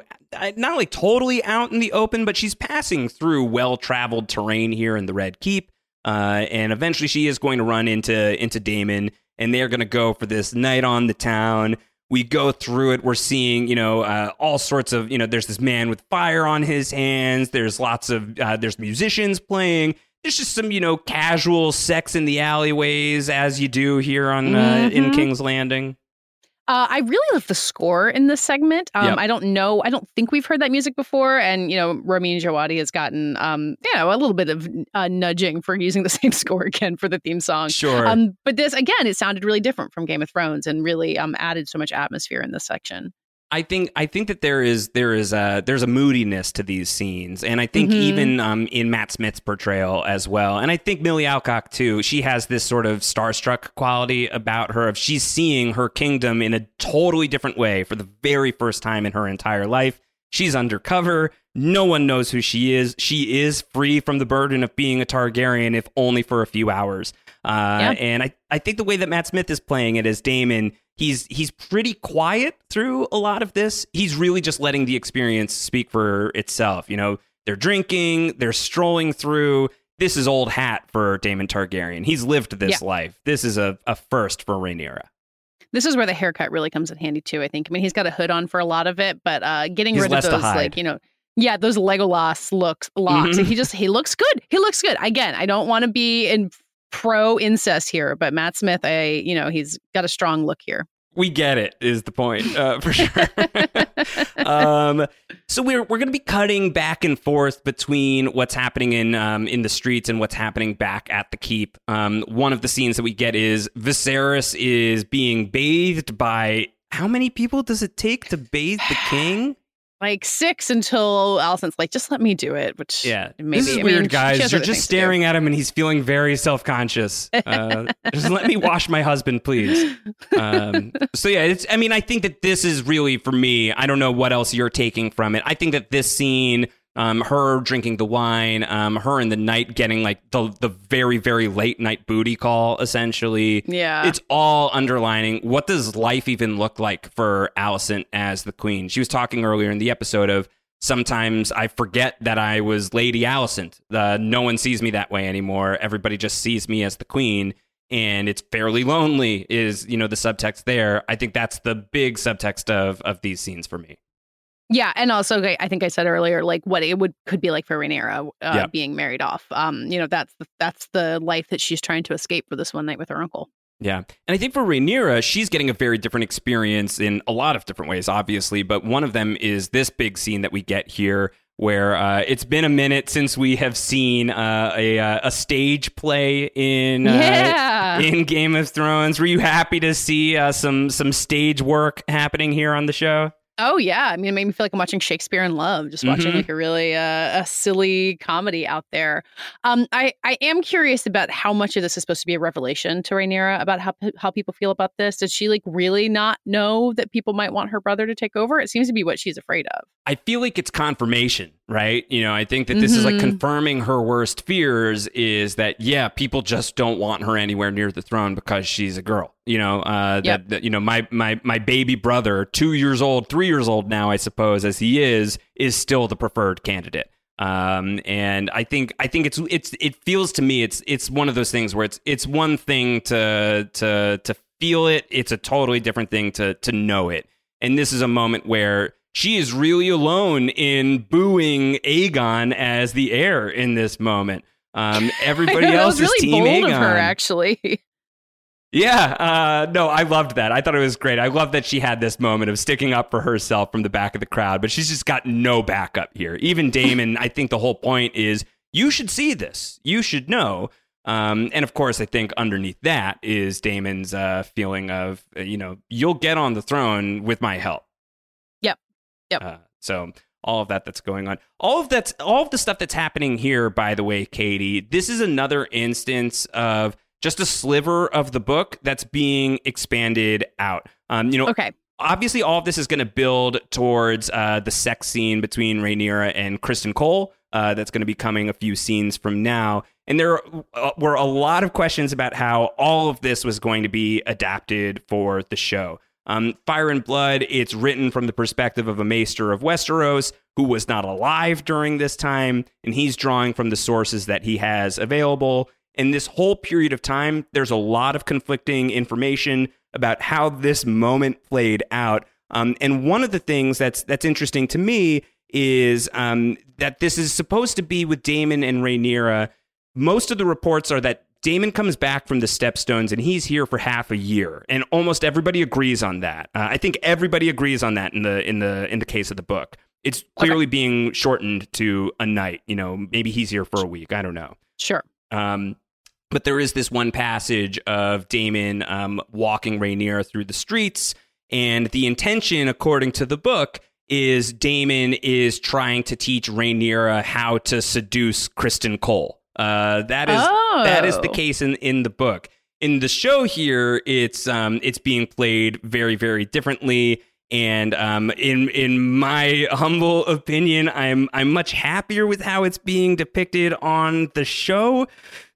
not like totally out in the open but she's passing through well-traveled terrain here in the Red Keep uh and eventually she is going to run into into Daemon and they're going to go for this night on the town. We go through it. We're seeing you know uh, all sorts of you know there's this man with fire on his hands. There's lots of uh, there's musicians playing. There's just some you know casual sex in the alleyways as you do here on uh, in Mhm. king's landing Uh, I really love the score in this segment. Um, Yep. I don't know. I don't think we've heard that music before. And, you know, Ramin Djawadi has gotten, um, you know, a little bit of uh, nudging for using the *laughs* same score again for the theme song. sure Um, but this, again, it sounded really different from Game of Thrones and really um, added so much atmosphere in this section. I think I think that there is there is a there's a moodiness to these scenes, and I think Mhm. even um, in Matt Smith's portrayal as well, and I think Millie Alcock too. She has this sort of starstruck quality about her of she's seeing her kingdom in a totally different way for the very first time in her entire life. She's undercover. No one knows who she is. She is free from the burden of being a Targaryen, if only for a few hours. Uh, Yeah. And I, I think the way that Matt Smith is playing it as Daemon, he's he's pretty quiet through a lot of this. He's really just letting the experience speak for itself. You know, they're drinking, they're strolling through. This is old hat for Daemon Targaryen. He's lived this Yeah. life. This is a, a first for Rhaenyra. This is where the haircut really comes in handy too. I think. I mean, he's got a hood on for a lot of it, but uh, getting He's rid of those, like you know, yeah, those Legolas looks locks. Mhm. He just he looks good. He looks good. Again, I don't want to be in pro incest here, but Matt Smith, I you know, he's got a strong look here. We get it is the point uh, for sure. *laughs* um, so we're we're going to be cutting back and forth between what's happening in um, in the streets and what's happening back at the keep. Um, one of the scenes that we get is Viserys is being bathed by how many people does it take to bathe the king? Like six until Alicent's like, just let me do it. Which Yeah, maybe this is I weird, mean, guys. You're just things to do. staring at him, and he's feeling very self conscious. *laughs* Uh, just let me wash my husband, please. Um, so yeah, it's. I mean, I think that this is really for me. I don't know what else you're taking from it. I think that this scene. Um, her drinking the wine, um, her in the night getting like the the very very late night booty call, essentially. Yeah. it's all underlining what does life even look like for Alicent as the queen. She was talking earlier in the episode of sometimes I forget that I was Lady Alicent. Uh, no one sees me that way anymore. Everybody just sees me as the queen. And it's fairly lonely, is you know the subtext there. I think that's the big subtext of of these scenes for me. Yeah, and also okay, I think I said earlier, like what it would could be like for Rhaenyra uh, Yeah. being married off. Um, you know, that's the, that's the life that she's trying to escape for this one night with her uncle. Yeah. And I think for Rhaenyra, she's getting a very different experience in a lot of different ways, obviously. But one of them is this big scene that we get here where uh, it's been a minute since we have seen uh, a, uh, a stage play in, uh, Yeah. in Game of Thrones. Were you happy to see uh, some, some stage work happening here on the show? Oh yeah, I mean, it made me feel like I'm watching Shakespeare in Love, just watching Mhm. like a really uh, a silly comedy out there. Um, I I am curious about how much of this is supposed to be a revelation to Rhaenyra about how how people feel about this. Did she like really not know that people might want her brother to take over? It seems to be what she's afraid of. I feel like it's confirmation, right? You know, I think that this is like Mhm. confirming her worst fears is that yeah, people just don't want her anywhere near the throne because she's a girl. You know, uh, Yep. that, that you know my my my baby brother, two years old, three years old now, I suppose, as he is, is still the preferred candidate. Um, and I think I think it's it's it feels to me it's it's one of those things where it's it's one thing to to to feel it, it's a totally different thing to to know it. And this is a moment where she is really alone in booing Aegon as the heir in this moment. Um, *laughs* everybody else is really Team bold Aegon. of her, actually. Yeah, uh, no, I loved that. I thought it was great. I love that she had this moment of sticking up for herself from the back of the crowd, but she's just got no backup here. Even *laughs* Daemon, I think the whole point is you should see this. You should know. Um, and of course, I think underneath that is Daemon's uh, feeling of, you know, you'll get on the throne with my help. Yep. Uh, so all of that that's going on, all of that's all of the stuff that's happening here. By the way, Katey, this is another instance of just a sliver of the book that's being expanded out. Um, you know, okay. Obviously, all of this is going to build towards uh, the sex scene between Rhaenyra and Criston Cole. Uh, that's going to be coming a few scenes from now. And there uh, were a lot of questions about how all of this was going to be adapted for the show. Um, Fire and Blood, it's written from the perspective of a maester of Westeros who was not alive during this time, and he's drawing from the sources that he has available. In this whole period of time, there's a lot of conflicting information about how this moment played out. Um, and one of the things that's that's interesting to me is um, that this is supposed to be with Daemon and Rhaenyra. Most of the reports are that Daemon comes back from the Stepstones and he's here for half a year, and almost everybody agrees on that. Uh, I think everybody agrees on that in the in the in the case of the book. It's clearly okay. being shortened to a night. You know, maybe he's here for a week. I don't know. Sure. Um, but there is this one passage of Daemon um, walking Rhaenyra through the streets, and the intention, according to the book, is Daemon is trying to teach Rhaenyra how to seduce Criston Cole. Uh, that is oh. that is the case in, in the book. In the show here, it's um, it's being played very very differently. And um, in in my *laughs* humble opinion, I'm I'm much happier with how it's being depicted on the show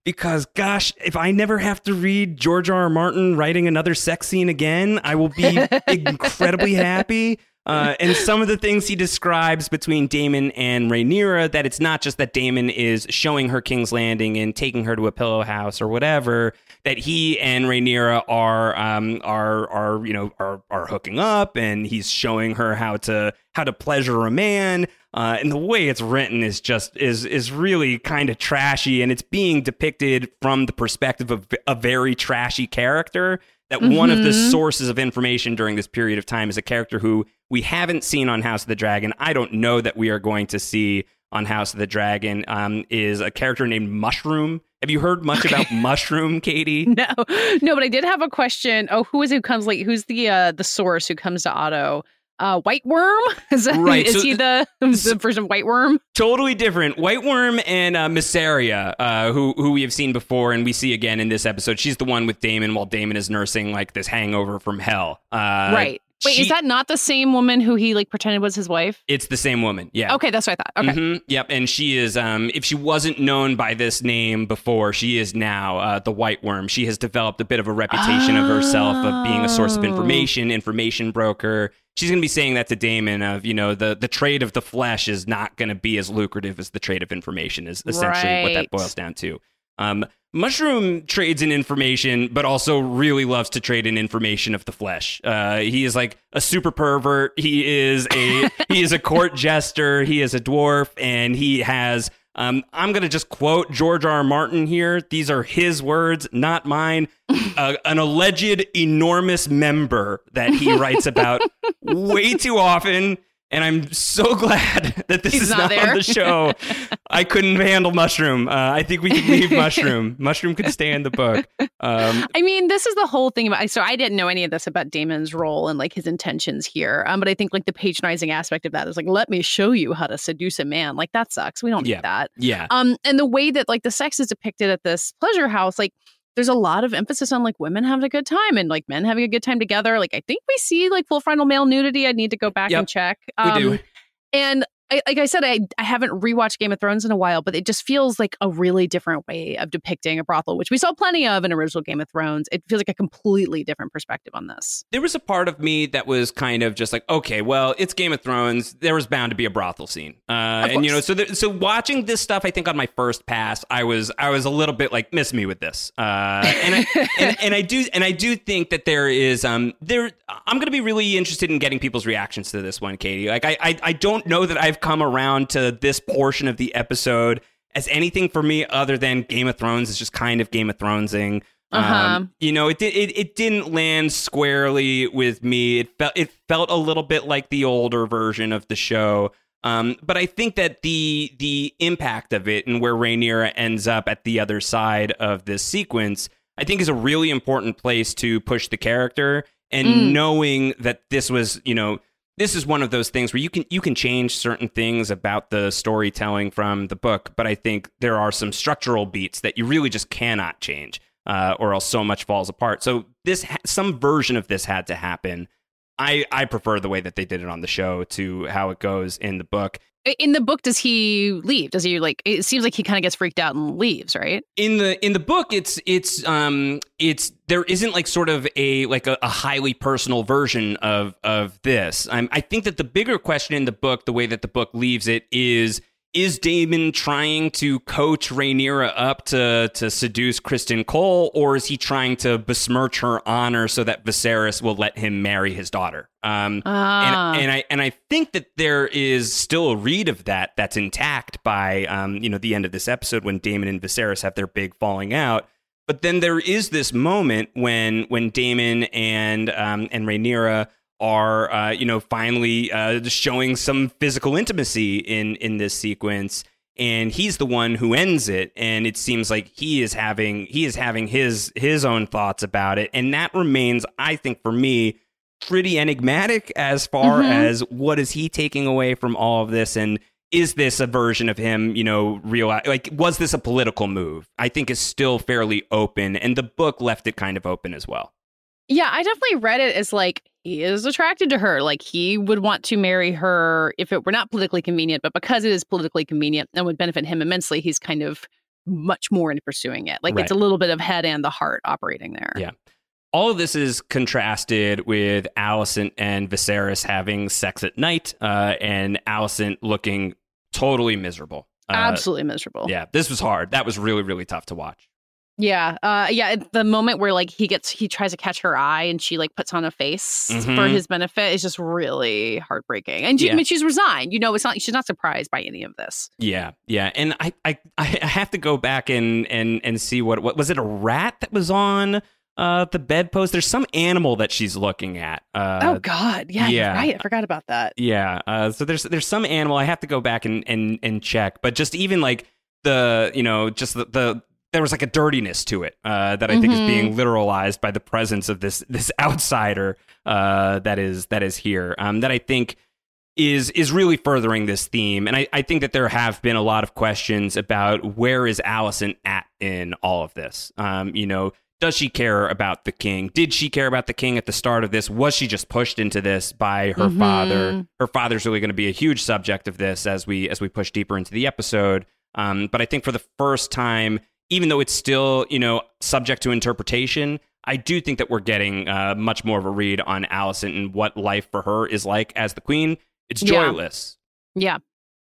because gosh, if I never have to read George R. R. Martin writing another sex scene again, I will be *laughs* incredibly happy. Uh, and some of the things he describes between Daemon and Rhaenyra, that it's not just that Daemon is showing her King's Landing and taking her to a pillow house or whatever, that he and Rhaenyra are um, are are you know are are hooking up, and he's showing her how to how to pleasure a man. Uh, and the way it's written is just is is really kind of trashy, and it's being depicted from the perspective of a very trashy character that mm-hmm. one of the mm-hmm. sources of information during this period of time is a character who we haven't seen on House of the Dragon. I don't know that we are going to see on House of the Dragon. Um, is a character named Mushroom. Have you heard much about *laughs* Mushroom, Katey? *laughs* No, no, but I did have a question. Oh, who is it who comes late? Who's the uh, the source who comes to Otto? Uh, White Worm. *laughs* Is, that, right. is so, he the, the version of White Worm? Totally different. White Worm and uh, Mysaria, uh, who who we have seen before and we see again in this episode. She's the one with Daemon while Daemon is nursing like this hangover from hell. Uh, right. Wait, she, is that not the same woman who he like pretended was his wife? It's the same woman. Yeah. Okay, that's what I thought. Okay. Mm-hmm, yep. And she is, um, if she wasn't known by this name before, she is now uh, the White Worm. She has developed a bit of a reputation oh. of herself of being a source of information, information broker. She's going to be saying that to Daemon of, you know, the the trade of the flesh is not going to be as lucrative as the trade of information is essentially right. what that boils down to. Um, Mushroom trades in information, but also really loves to trade in information of the flesh. Uh, he is like a super pervert. He is a he is a court *laughs* jester. He is a dwarf, and he has. Um, I'm gonna just quote George R. R. Martin here. These are his words, not mine. *laughs* Uh, an alleged enormous member that he writes about *laughs* way too often and I'm so *laughs* glad that this He's is not, not on the show. *laughs* I couldn't handle Mushroom. Uh, I think we can leave *laughs* Mushroom. Mushroom could stay in the book. Um, I mean, this is the whole thing about. So I didn't know any of this about Daemon's role and like his intentions here. Um, but I think like the patronizing aspect of that is like, let me show you how to seduce a man. Like that sucks. We don't yeah, need that. Yeah. Um, and the way that like the sex is depicted at this pleasure house, like there's a lot of emphasis on like women having a good time and like men having a good time together. Like I think we see like full frontal male nudity. I need to go back yep, and check. Um, we do. And I, like I said, I, I haven't rewatched Game of Thrones in a while, but it just feels like a really different way of depicting a brothel, which we saw plenty of in original Game of Thrones. It feels like a completely different perspective on this. There was a part of me that was kind of just like, okay, well, it's Game of Thrones. There was bound to be a brothel scene, uh, and you know, so there, so watching this stuff, I think on my first pass, I was I was a little bit like, miss me with this, uh, and, I, *laughs* and and I do and I do think that there is um there I'm going to be really interested in getting people's reactions to this one, Katey. Like I I, I don't know that I've come around to this portion of the episode as anything for me other than Game of Thrones is just kind of Game of Thronesing. Uh-huh. Um, you know, it, it it didn't land squarely with me. It felt it felt a little bit like the older version of the show. Um, but I think that the the impact of it and where Rhaenyra ends up at the other side of this sequence, I think is a really important place to push the character and Mm. knowing that this was, you know, this is one of those things where you can you can change certain things about the storytelling from the book, but I think there are some structural beats that you really just cannot change, uh, or else so much falls apart. So this some version of this had to happen. I I prefer the way that they did it on the show to how it goes in the book. In the book, does he leave? Does he like? It seems like he kind of gets freaked out and leaves, right? in the in the book it's it's um it's there isn't like sort of a like a, a highly personal version of of this um, i think that the bigger question in the book the way that the book leaves it is is Daemon trying to coach Rhaenyra up to to seduce Criston Cole, or is he trying to besmirch her honor so that Viserys will let him marry his daughter? Um, Ah. and, and I and I think that there is still a read of that that's intact by um, you know the end of this episode when Daemon and Viserys have their big falling out. But then there is this moment when when Daemon and um, and Rhaenyra are uh, you know finally uh, showing some physical intimacy in in this sequence. And he's the one who ends it. And it seems like he is having he is having his his own thoughts about it. And that remains i think for me pretty enigmatic as far Mhm. as what is he taking away from all of this? And is this a version of him you know real like was this a political move? I think is still fairly open. And the book left it kind of open as well. Yeah, I definitely read it as like he is attracted to her. Like he would want to marry her if it were not politically convenient, but because it is politically convenient and would benefit him immensely, he's kind of much more into pursuing it. Like it's a little bit of head and the heart operating there. Yeah. All of this is contrasted with Alicent and Viserys having sex at night, uh, and Alicent looking totally miserable. Uh, Absolutely miserable. Yeah, this was hard. That was really, really tough to watch. Yeah. Uh yeah, the moment where like he gets he tries to catch her eye and she like puts on a face for Mhm. his benefit is just really heartbreaking. And she, Yeah. I mean she's resigned. You know, it's not she's not surprised by any of this. Yeah, yeah, and I, I, I have to go back and and and see what what was it a rat that was on uh the bedpost? There's some animal that she's looking at. Uh, oh God. Yeah, yeah. right. I forgot about that. Yeah. Uh, so there's there's some animal I have to go back and and and check, but just even like the you know just the, the there was like a dirtiness to it uh, that I think is Mhm. being literalized by the presence of this this *laughs* outsider uh, that is that is here. Um, that I think is is really furthering this theme, and I, I think that there have been a lot of questions about where is Alicent at in all of this. Um, you know, does she care about the king? Did she care about the king at the start of this? Was she just pushed into this by her Mhm. father? Her father's really going to be a huge subject of this as we as we push deeper into the episode. Um, but I think for the first time, even though it's still you know subject to interpretation, I do think that we're getting uh, much more of a read on Alicent and what life for her is like as the queen. It's Yeah. joyless. Yeah.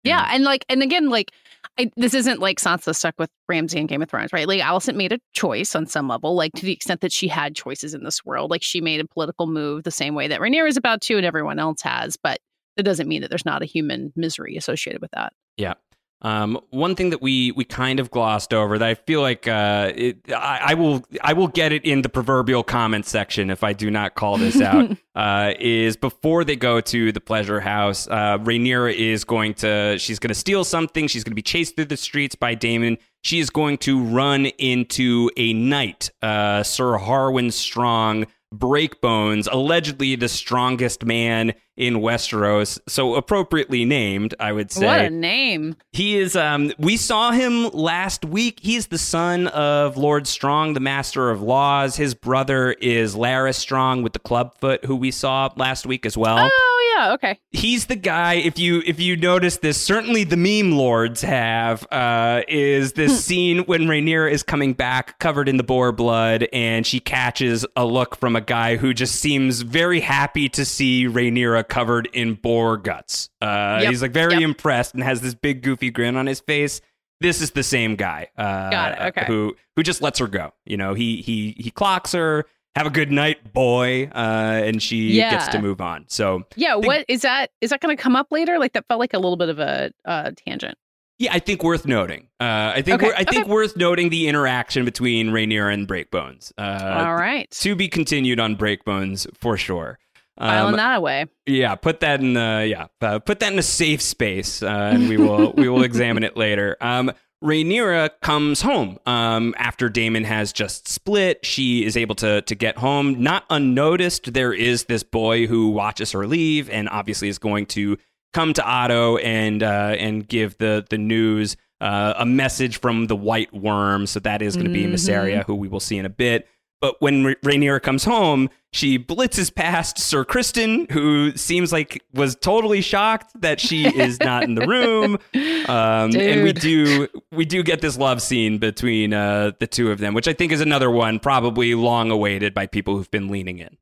Yeah. And like, and again, like, I, this isn't like Sansa stuck with Ramsay in Game of Thrones, right? Like, Alicent made a choice on some level, like to the extent that she had choices in this world. Like, she made a political move the same way that Rhaenyra is about to, and everyone else has. But that doesn't mean that there's not a human misery associated with that. Yeah. Um, one thing that we we kind of glossed over that I feel like uh, it, I, I will I will get it in the proverbial comment section if I do not call this *laughs* out uh, is before they go to the pleasure house, uh, Rhaenyra is going to she's going to steal something. She's going to be chased through the streets by Daemon. She is going to run into a knight, uh, Sir Harwin Strong. Breakbones, allegedly the strongest man in Westeros, so appropriately named, I would say. What a name. He is. Um, we saw him last week. He's the son of Lord Strong, the Master of Laws. His brother is Larys Strong with the Clubfoot, who we saw last week as well. Oh, yeah. Okay. He's the guy. If you if you notice this, certainly the meme lords have. Uh, is this scene when Rhaenyra is coming back, covered in the boar blood, and she catches a look from a guy who just seems very happy to see Rhaenyra covered in boar guts. Uh, Yep. He's like very Yep. impressed and has this big goofy grin on his face. This is the same guy. Uh, Got it, okay. Who who just lets her go. You know, he he he clocks her. Have a good night, boy, uh, and she gets to move on. So Yeah. Think- What is that? Is that going to come up later? Like, that felt like a little bit of a uh, tangent. Yeah, I think worth noting. Uh, I think Okay, I think okay. worth noting the interaction between Rhaenyra and Breakbones. Uh, All right. To be continued on Breakbones for sure. Filing Um, that away. yeah, put that in the yeah, uh, put that in a safe space, uh, and we will we will examine it later. Um, Rhaenyra comes home um, after Daemon has just split. She is able to to get home, not unnoticed. There is this boy who watches her leave, and obviously is going to come to Otto and uh, and give the the news. Uh, a message from the White Worm, so that is going to be Mhm. Mysaria, who we will see in a bit. But when Ra- Rhaenyra comes home, she blitzes past Sir Criston, who seems like was totally shocked that she is not in the room. *laughs* Um, and we do we do get this love scene between uh, the two of them, which I think is another one probably long awaited by people who've been leaning in.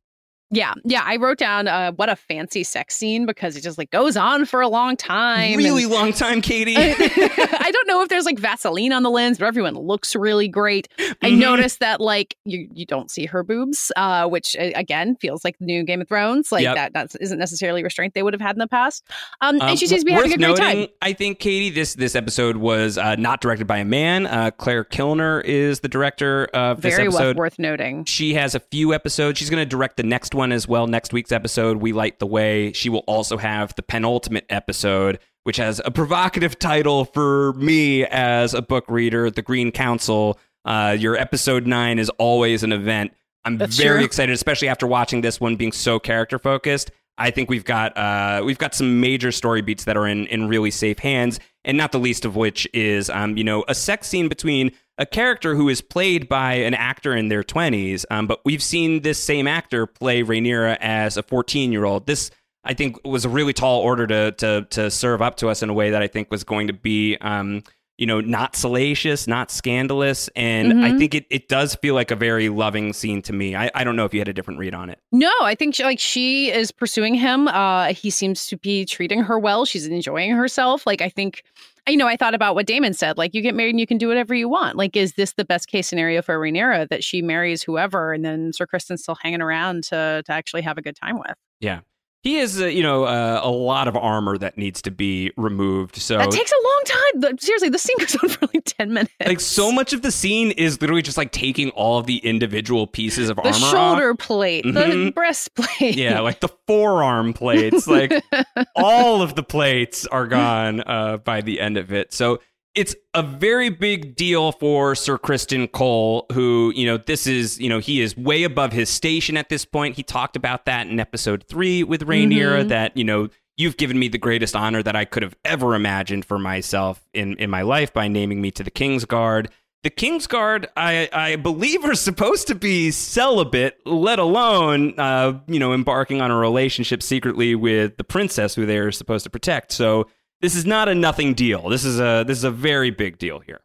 Yeah, yeah. I wrote down uh, what a fancy sex scene because it just like goes on for a long time. really and- long time, Katey. *laughs* I don't know if there's like Vaseline on the lens, but everyone looks really great. I Mhm. noticed that like you you don't see her boobs, uh, which again feels like the new Game of Thrones. Like Yep. that that isn't necessarily restraint they would have had in the past. Um, Um, and she seems to be having a great noting, time. I think, Katey, this this episode was uh, not directed by a man. Uh, Claire Kilner is the director of this Very well episode. worth noting. She has a few episodes. She's going to direct the next one as well. Next week's episode, We Light the Way. She will also have the penultimate episode, which has a provocative title for me as a book reader The Green Council. Uh, your episode nine is always an event. I'm That's very true. excited, especially after watching this one being so character focused. I think we've got uh, we've got some major story beats that are in, in really safe hands, and not the least of which is um, you know a sex scene between a character who is played by an actor in their 20s, um, but we've seen this same actor play Rhaenyra as a 14 year old. This I think was a really tall order to to to serve up to us in a way that I think was going to be um, you know not salacious, not scandalous, and I Mhm. think it it does feel like a very loving scene to me. I, I don't know if you had a different read on it. No, I think she, like she is pursuing him. Uh, he seems to be treating her well. She's enjoying herself. Like I think, you know, I thought about what Daemon said. Like you get married and you can do whatever you want. Like is this the best case scenario for Rhaenyra that she marries whoever and then Sir Criston's still hanging around to to actually have a good time with? Yeah. He has, uh, you know, uh, a lot of armor that needs to be removed. So, That takes a long time. The- Seriously, the scene goes on for like ten minutes. like, so much of the scene is literally just like taking all of the individual pieces of the armor the shoulder off. plate, the Mhm. breastplate. Yeah, like the forearm plates. Like, *laughs* all of the plates are gone uh, by the end of it. So, it's a very big deal for Sir Criston Cole, who, you know, this is, you know, he is way above his station at this point. He talked about that in episode three with Rhaenyra, Mhm. that, you know, you've given me the greatest honor that I could have ever imagined for myself in, in my life by naming me to the King's Guard. The King's Guard, I, I believe, are supposed to be celibate, let alone, uh, you know, embarking on a relationship secretly with the princess who they're supposed to protect. So this is not a nothing deal. This is a this is a very big deal here.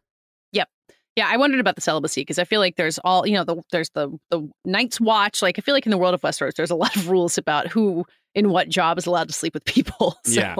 Yep. Yeah, I wondered about the celibacy because I feel like there's all you know. The, there's the the Night's Watch. Like I feel like in the world of Westeros, there's a lot of *laughs* rules about who in what job is allowed to sleep with people. *laughs* So, Yeah.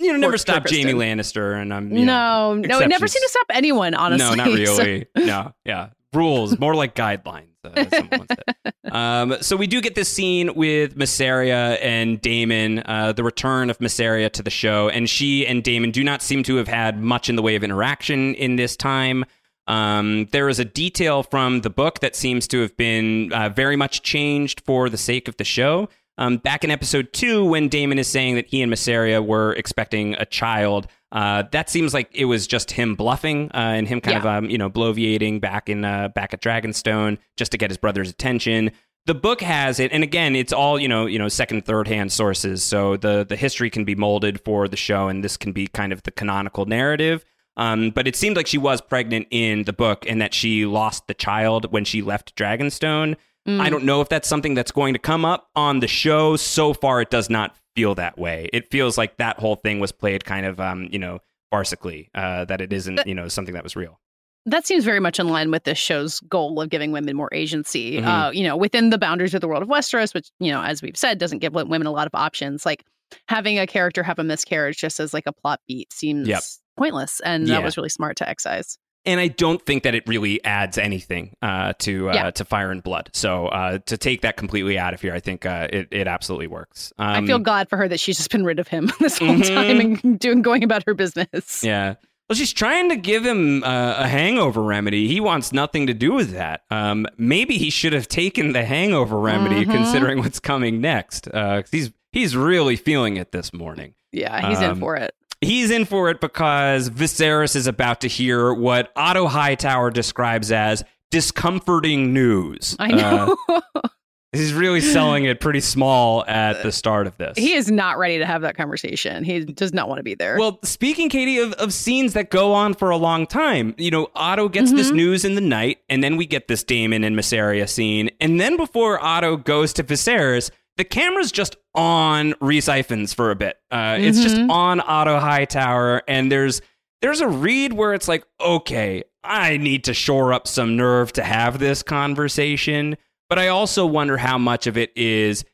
You know, never stop Jaime Lannister, and um, I'm you no, know, no, it never seemed to stop anyone. Honestly, No, not *laughs* So- really. no, yeah, rules more like guidelines. Uh. *laughs* Um, so we do get this scene with Mysaria and Daemon, uh, the return of Mysaria to the show, and she and Daemon do not seem to have had much in the way of interaction in this time. Um, there is a detail from the book that seems to have been uh, very much changed for the sake of the show. Um, back in episode two, when Daemon is saying that he and Mysaria were expecting a child, uh, that seems like it was just him bluffing uh, and him kind of um, you know bloviating back in uh, back at Dragonstone just to get his brother's attention. The book has it, and again, it's all you know, you know, second, third hand sources. So the the history can be molded for the show, and this can be kind of the canonical narrative. Um, but it seemed like she was pregnant in the book, and that she lost the child when she left Dragonstone. Mm. I don't know if that's something that's going to come up on the show. So far, it does not feel that way. It feels like that whole thing was played kind of, um, you know, farcically. Uh, that it isn't, That- you know, something that was real. that seems very much in line with this show's goal of giving women more agency. Mhm. Uh, you know, within the boundaries of the world of Westeros, which you know, as we've said, doesn't give women a lot of options. Like having a character have a miscarriage just as like a plot beat seems Yep. pointless, and Yeah. that was really smart to excise. And I don't think that it really adds anything uh, to uh, Yeah. to Fire and Blood. So uh, to take that completely out of here, I think uh, it it absolutely works. Um, I feel glad for her that she's just been rid of him *laughs* this whole Mhm. time and *laughs* doing going about her business. yeah. Well, she's trying to give him uh, a hangover remedy. He wants nothing to do with that. Um, maybe he should have taken the hangover remedy, Mm-hmm. considering what's coming next. Uh, he's he's really feeling it this morning. Yeah, he's Um, in for it. He's in for it because Viserys is about to hear what Otto Hightower describes as discomforting news. I know. Uh, *laughs* he's really selling it pretty small at the start of this. he is not ready to have that conversation. He does not want to be there. Well, speaking, Katey, of, of scenes that go on for a long time, you know, Otto gets this Mm-hmm. news in the night, and then we get this Daemon and Mysaria scene. And then before Otto goes to Viserys, the camera's just on Rhys Ifans for a bit. Uh, It's just Mm-hmm. on Otto Hightower, and there's there's a read where it's like, okay, I need to shore up some nerve to have this conversation. But I also wonder how much of it is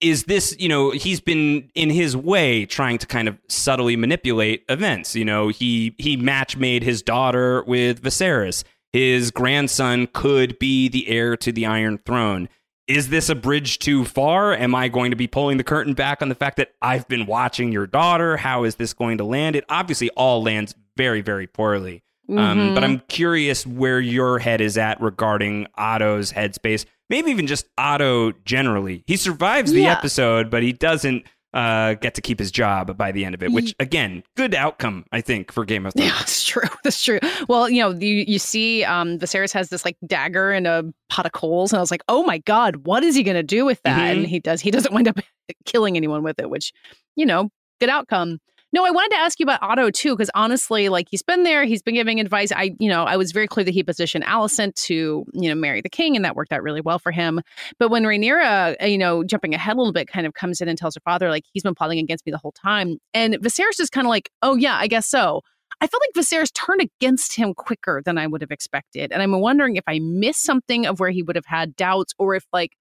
is this you know he's been in his way trying to kind of subtly manipulate events you know he he match made his daughter with Viserys his grandson could be the heir to the iron throne is this a bridge too far? Am i going to be pulling the curtain back on the fact that i've been watching your daughter? How is this going to land? It obviously all lands very very poorly. Um, but i'm curious where your head is at regarding otto's headspace maybe even just otto generally. He survives the Yeah. episode but he doesn't uh, get to keep his job by the end of it which again good outcome i think for game of thrones Yeah, that's true. *laughs* That's true. Well, you know, you, you see um Viserys has this like dagger and a pot of coals, and I was like, oh my god, what is he gonna do with that? Mhm. And he does he doesn't *laughs* wind up killing anyone with it, which, you know, good outcome. No, I wanted to ask you about Otto too, because honestly, like he's been there, he's been giving advice. I, you know, I was very clear that he positioned Alicent to, you know, marry the king, and that worked out really well for him. But when Rhaenyra, uh, you know, jumping ahead a little bit, kind of comes in and tells her father, like, he's been plotting against me the whole time. And Viserys is kind of like, oh, yeah, I guess so. I felt like Viserys turned against him quicker than I would have expected. And I'm wondering if I missed something of where he would have had doubts or if, like,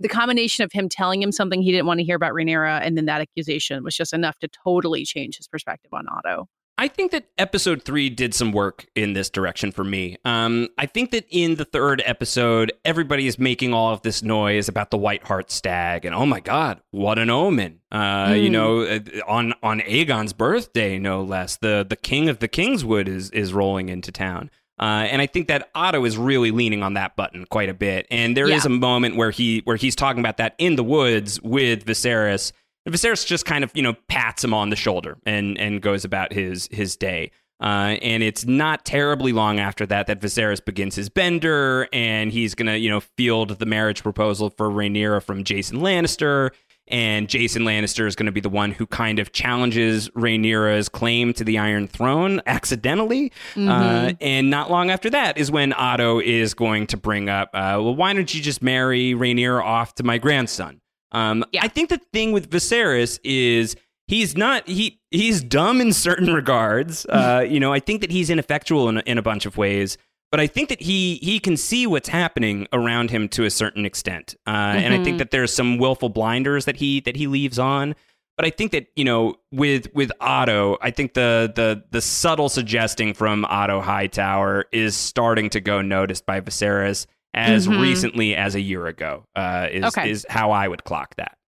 the combination of him telling him something he didn't want to hear about Rhaenyra and then that accusation was just enough to totally change his perspective on Otto. I think that episode three did some work in this direction for me. Um, I think that in the third episode, everybody is making all of this noise about the White Hart Stag, and oh my God, what an omen! Uh, You Mm. know, uh, on on Aegon's birthday, no less, the the King of the Kingswood is is rolling into town. Uh, and I think that Otto is really leaning on that button quite a bit. And there is Yeah. a moment where he where he's talking about that in the woods with Viserys. And Viserys just kind of you know pats him on the shoulder and and goes about his his day. Uh, and it's not terribly long after that that Viserys begins his bender, and he's gonna you know field the marriage proposal for Rhaenyra from Jason Lannister. And Jason Lannister is going to be the one who kind of challenges Rhaenyra's claim to the Iron Throne accidentally. Uh, and not long after that is when Otto is going to bring up, uh, well, why don't you just marry Rhaenyra off to my grandson? Um, Yeah. I think the thing with Viserys is he's not he he's dumb in certain *laughs* regards. Uh, you know, I think that he's ineffectual in in a bunch of ways, but I think that he he can see what's happening around him to a certain extent. Uh, And I think that there's some willful blinders that he that he leaves on. But I think that you know, with with Otto, I think the the the subtle suggesting from Otto Hightower is starting to go noticed by Viserys as Mhm. recently as a year ago. Uh, is Okay. is how I would clock that.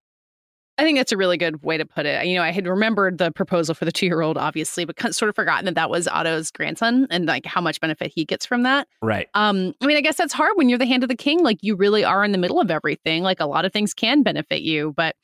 I think that's a really good way to put it. You know, I had remembered the proposal for the two year old, obviously, but sort of forgotten that that was Otto's grandson and like how much benefit he gets from that. Right. Um, I mean, I guess that's hard when you're the hand of the king. Like you really are in the middle of everything. Like a lot of things can benefit you, but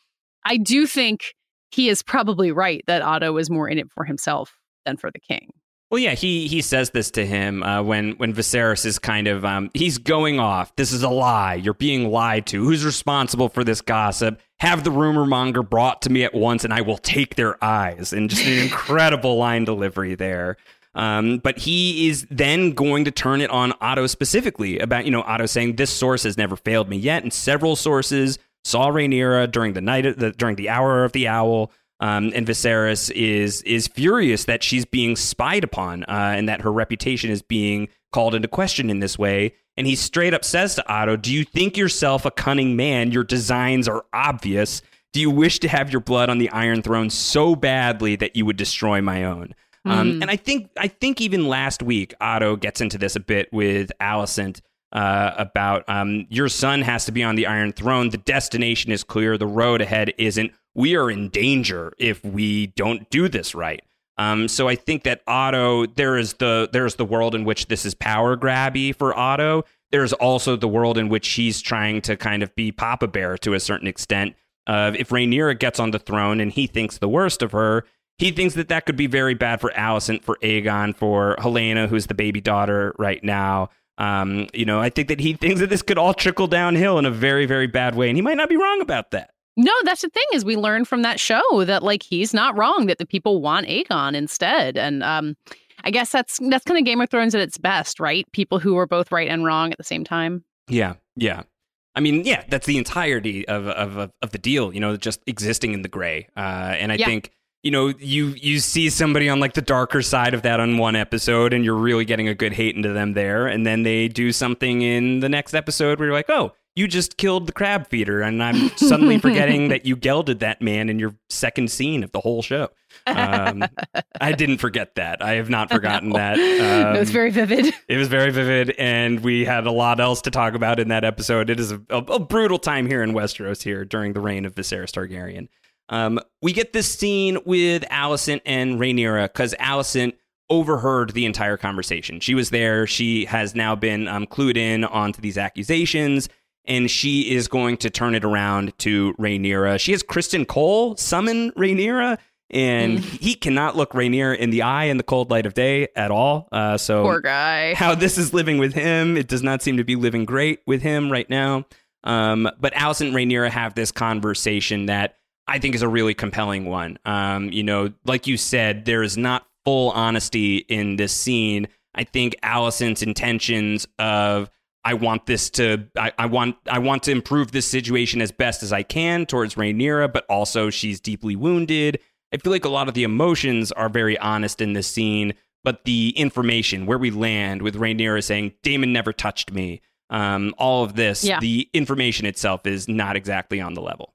I do think he is probably right that Otto is more in it for himself than for the king. Well, yeah, he he says this to him uh, when when Viserys is kind of um, he's going off. This is a lie. You're being lied to. Who's responsible for this gossip? Have the rumor monger brought to me at once, and I will take their eyes. And just an *laughs* incredible line delivery there. Um, but he is then going to turn it on Otto specifically about you know Otto saying this source has never failed me yet, and several sources saw Rhaenyra during the night the, during the hour of the owl. Um, and Viserys is is furious that she's being spied upon uh, and that her reputation is being called into question in this way. And he straight up says to Otto, "Do you think yourself a cunning man? Your designs are obvious. Do you wish to have your blood on the Iron Throne so badly that you would destroy my own?" Um, and I think I think even last week Otto gets into this a bit with Alicent uh, about um, your son has to be on the Iron Throne. The destination is clear. The road ahead isn't. We are in danger if we don't do this right. Um, so I think that Otto, there is the there's the world in which this is power grabby for Otto. There's also the world in which he's trying to kind of be Papa Bear to a certain extent. Uh, if Rhaenyra gets on the throne and he thinks the worst of her, he thinks that that could be very bad for Alicent, for Aegon, for Helaena, who's the baby daughter right now. Um, you know, I think that he thinks that this could all trickle downhill in a very, very bad way, and he might not be wrong about that. No, that's the thing is we learned from that show that like he's not wrong that the people want Aegon instead, and um, I guess that's that's kind of Game of Thrones at its best, right? People who are both right and wrong at the same time. Yeah, yeah. I mean, yeah, that's the entirety of of of the deal. You know, just existing in the gray, uh, and I Yeah. think you know you you see somebody on like the darker side of that on one episode, and you're really getting a good hate into them there, and then they do something in the next episode where you're like, oh. You just killed the crab feeder, and I'm suddenly forgetting that you gelded that man in your second scene of the whole show. Um, I didn't forget that. I have not forgotten that. Um, it was very vivid. it was very vivid, and we had a lot else to talk about in that episode. It is a, a, a brutal time here in Westeros here during the reign of Viserys Targaryen. Um, we get this scene with Alicent and Rhaenyra because Alicent overheard the entire conversation. She was there. She has now been um, clued in onto these accusations, and she is going to turn it around to Rhaenyra. She has Criston Cole summon Rhaenyra. And he cannot look Rhaenyra in the eye in the cold light of day at all. Uh, so Poor guy. how this is living with him. It does not seem to be living great with him right now. Um, but Alicent and Rhaenyra have this conversation that I think is a really compelling one. Um, you know, like you said, there is not full honesty in this scene. I think Alicent's intentions of I want this to I, I want I want to improve this situation as best as I can towards Rhaenyra, but also she's deeply wounded. I feel like a lot of the emotions are very honest in this scene, but the information where we land with Rhaenyra saying Daemon never touched me, um, all of this, Yeah. the information itself is not exactly on the level.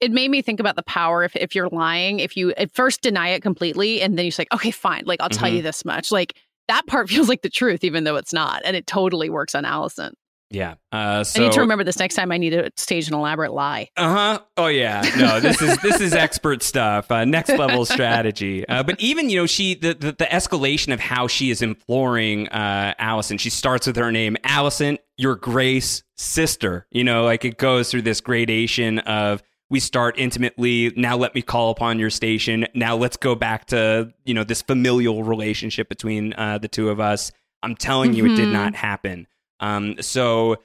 It made me think about the power if, if you're lying, if you at first deny it completely and then you're just like, okay, fine, like I'll tell Mhm. you this much. Like that part *laughs* feels like the truth, even though it's not. And it totally works on Alicent. Yeah. Uh, so I need to remember this next time I need to stage an elaborate lie. Uh huh. Oh yeah. No, this is this is expert stuff. Uh, next level *laughs* strategy. Uh, but even you know she the, the the escalation of how she is imploring uh, Alicent. She starts with her name, Alicent, your grace sister. You know, like it goes through this gradation of we start intimately. Now let me call upon your station. Now let's go back to you know this familial relationship between uh, the two of us. I'm telling you, it did Mhm. not happen. Um, so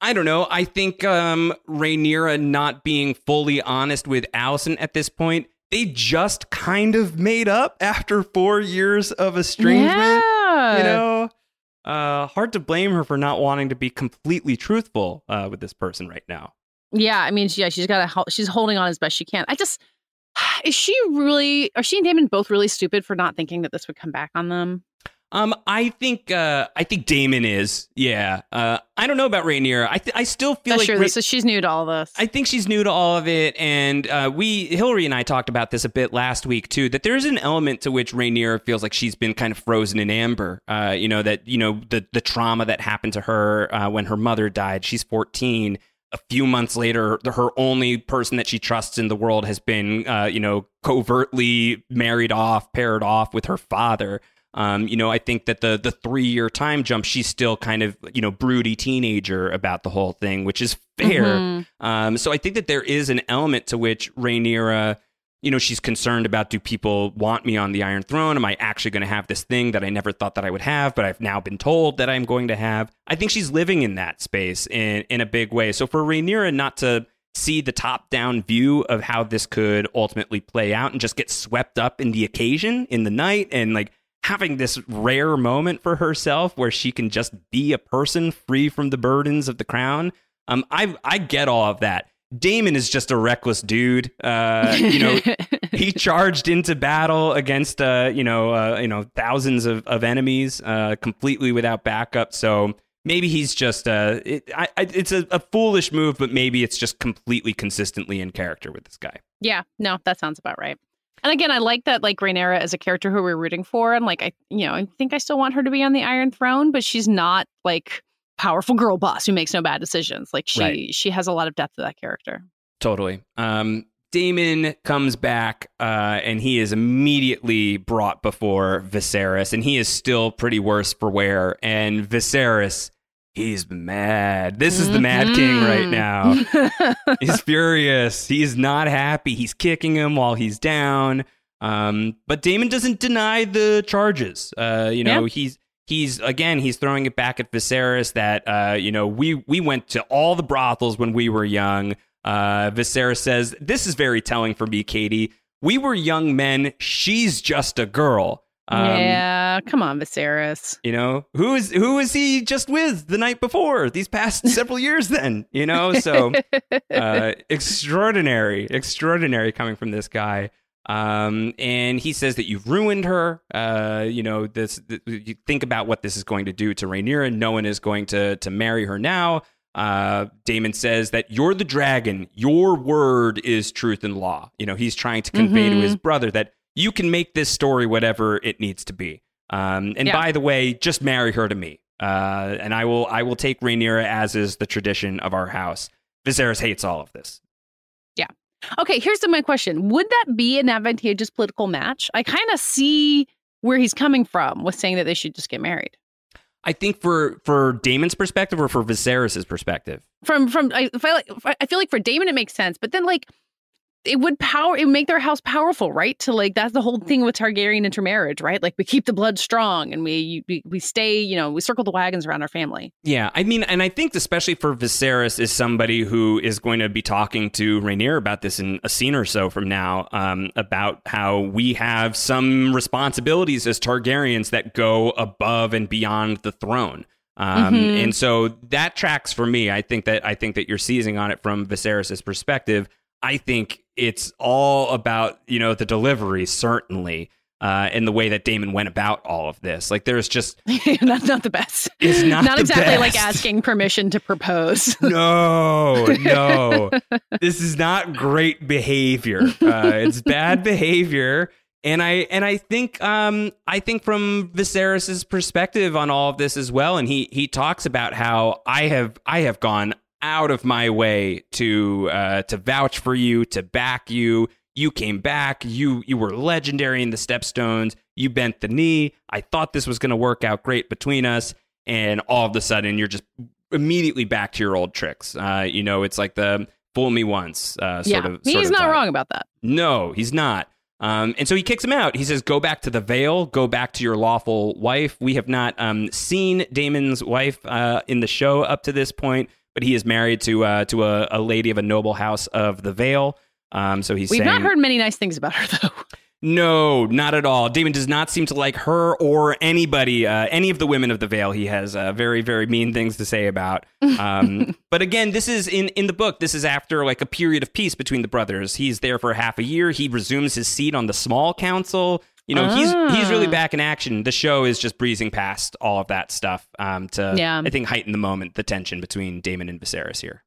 I don't know. I think um, Rhaenyra not being fully honest with Alicent at this point, they just kind of made up after four years of estrangement. Yeah. You know, uh, hard to blame her for not wanting to be completely truthful uh, with this person right now. Yeah, I mean, yeah, she's got to. She's holding on as best she can. I just *sighs* is she really? Are she and Daemon both really stupid for not thinking that this would come back on them? Um, I think uh, I think Daemon is. Yeah. Uh, I don't know about Rhaenyra. I th- I still feel That's like sure. Rha- This is she's new to all of this. I think she's new to all of it, and uh, we Hillary and I talked about this a bit last week too. That there's an element to which Rhaenyra feels like she's been kind of frozen in amber. Uh, you know that you know the the trauma that happened to her uh, when her mother died. She's 14. A few months later, the, her only person that she trusts in the world has been, uh, you know, covertly married off, paired off with her father. Um, you know, I think that the the three year time jump, she's still kind of you know broody teenager about the whole thing, which is fair. Mhm. Um, so I think that there is an element to which Rhaenyra, you know, she's concerned about: Do people want me on the Iron Throne? Am I actually going to have this thing that I never thought that I would have, but I've now been told that I'm going to have? I think she's living in that space in in a big way. So for Rhaenyra not to see the top down view of how this could ultimately play out and just get swept up in the occasion in the night and like having this rare moment for herself where she can just be a person free from the burdens of the crown. Um, I I get all of that. Daemon is just a reckless dude. Uh, you know, *laughs* he charged into battle against uh, you know, uh, you know, thousands of, of enemies, uh, completely without backup. So maybe he's just uh, it, I, it's a, a foolish move, but maybe it's just completely consistently in character with this guy. Yeah, no, that sounds about right. And again, I like that like Rhaenyra as a character who we're rooting for, and like I, you know, I think I still want her to be on the Iron Throne, but she's not like powerful girl boss who makes no bad decisions. Like she Right. she has a lot of depth to that character. Totally. Um, Daemon comes back uh, and he is immediately brought before Viserys, and he is still pretty worse for wear. And Viserys, he's mad. This is the Mad King right Mm-hmm. now. *laughs* he's furious. He's not happy. He's kicking him while he's down. Um, but Daemon doesn't deny the charges. Uh, you know, Yeah. he's he's again he's throwing it back at Viserys that uh, you know we we went to all the brothels when we were young. Uh, Viserys says this is very telling for me, Katey. We were young men. She's just a girl. Um, yeah, come on, Viserys. You know who is who is he just with the night before? These past *laughs* several years, then you know. So *laughs* uh, extraordinary, extraordinary coming from this guy. Um, and he says that you've ruined her. Uh, you know, this. th- you think about what this is going to do to Rhaenyra. No one is going to to marry her now. Uh, Daemon says that you're the dragon. Your word is truth and law. You know, he's trying to convey to his brother that you can make this story whatever it needs to be. Um, and Yeah. by the way, just marry her to me. Uh, and I will I will take Rhaenyra as is the tradition of our house. Viserys hates all of this. Okay, here's my question. Would that be an advantageous political match? I kind of see where he's coming from with saying that they should just get married. I think for for Daemon's perspective or for Viserys's perspective. From from I feel like I feel like for Daemon it makes sense, but then like it would power it would make their house powerful, right? To like that's the whole thing with Targaryen intermarriage, right? Like we keep the blood strong and we we, we stay, you know, we circle the wagons around our family. Yeah, I mean, and I think especially for Viserys is somebody who is going to be talking to Rhaenyra about this in a scene or so from now, um, about how we have some responsibilities as Targaryens that go above and beyond the throne. Um, Mhm. And so that tracks for me. I think that I think that you're seizing on it from Viserys's perspective. I think it's all about you know the delivery certainly. Uh, and the way that Daemon went about all of this, like there's just *laughs* not not the best. It's not the exactly like asking permission to propose. *laughs* no, no. this is not great behavior. Uh, it's bad *laughs* behavior. And I and I think um I think from Viserys's perspective on all of this as well, and he he talks about how I have I have gone out of my way to uh to vouch for you, to back you. You came back. You you were legendary in the Stepstones. You bent the knee. I thought this was going to work out great between us, and all of a sudden you're just immediately back to your old tricks. Uh, you know, it's like the fool me once uh, sort yeah, of. he's sort of not vibe. wrong about that. No, he's not. Um, and so he kicks him out. He says, "Go back to the Vale. Go back to your lawful wife." We have not um, seen Daemon's wife uh, in the show up to this point, but he is married to uh, to a, a lady of a noble house of the Vale. Um, so he's We've saying, not heard many nice things about her though. no, not at all. Daemon does not seem to like her or anybody, uh, any of the women of the Vale. He has uh, very, very mean things to say about. Um, *laughs* but again, this is in in the book. This is after like a period of peace between the brothers. He's there for half a year. He resumes his seat on the small council. You know, he's he's really Ah. back in action. The show is just breezing past all of that stuff um, to, Yeah. I think, heighten the moment, the tension between Daemon and Viserys here.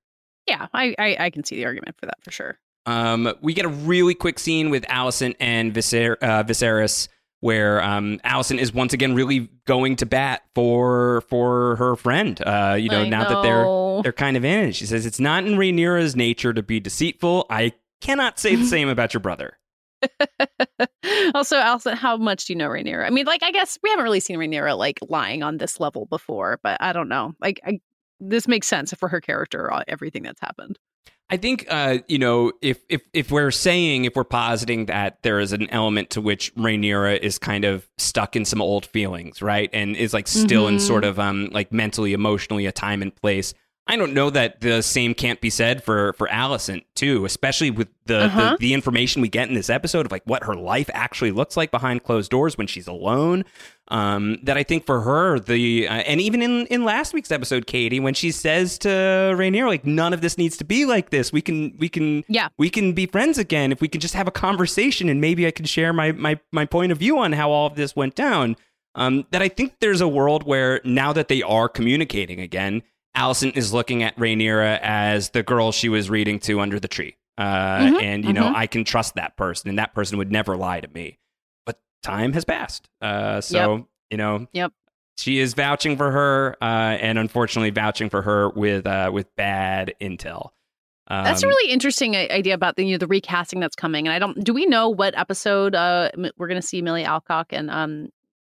yeah, I, I I can see the argument for that for sure. Um, we get a really quick scene with Alicent and Viser- uh, Viserys, where um, Alicent is once again really going to bat for for her friend. Uh, you know, I now that they're they're kind of in it, she says it's not in Rhaenyra's nature to be deceitful. I cannot say the *laughs* same about your brother. *laughs* also, Alicent, how much do you know Rhaenyra? I mean, like, I guess we haven't really seen Rhaenyra like lying on this level before, but I don't know. Like, I, this makes sense for her character, uh, everything that's happened. I think uh, you know if if if we're saying if we're positing that there is an element to which Rhaenyra is kind of stuck in some old feelings, right, and is like still in Mhm. sort of um like mentally, emotionally a time and place. I don't know that the same can't be said for for Alicent too, especially with the, Uh-huh. the the information we get in this episode of like what her life actually looks like behind closed doors when she's alone. Um, that I think for her the uh, and even in in last week's episode, Katey, when she says to Rhaenyra like none of this needs to be like this. We can we can Yeah. we can be friends again if we can just have a conversation and maybe I can share my my my point of view on how all of this went down. Um, that I think there's a world where now that they are communicating again, Alicent is looking at Rhaenyra as the girl she was reading to under the tree. Uh, Mhm, and you know, mhm. I can trust that person and that person would never lie to me. But time has passed. Uh, so, you know, Yep. she is vouching for her, uh, and unfortunately vouching for her with uh, with bad intel. Um, That's a really interesting idea about the you know the recasting that's coming. And I don't do we know what episode uh we're going to see Millie Alcock and um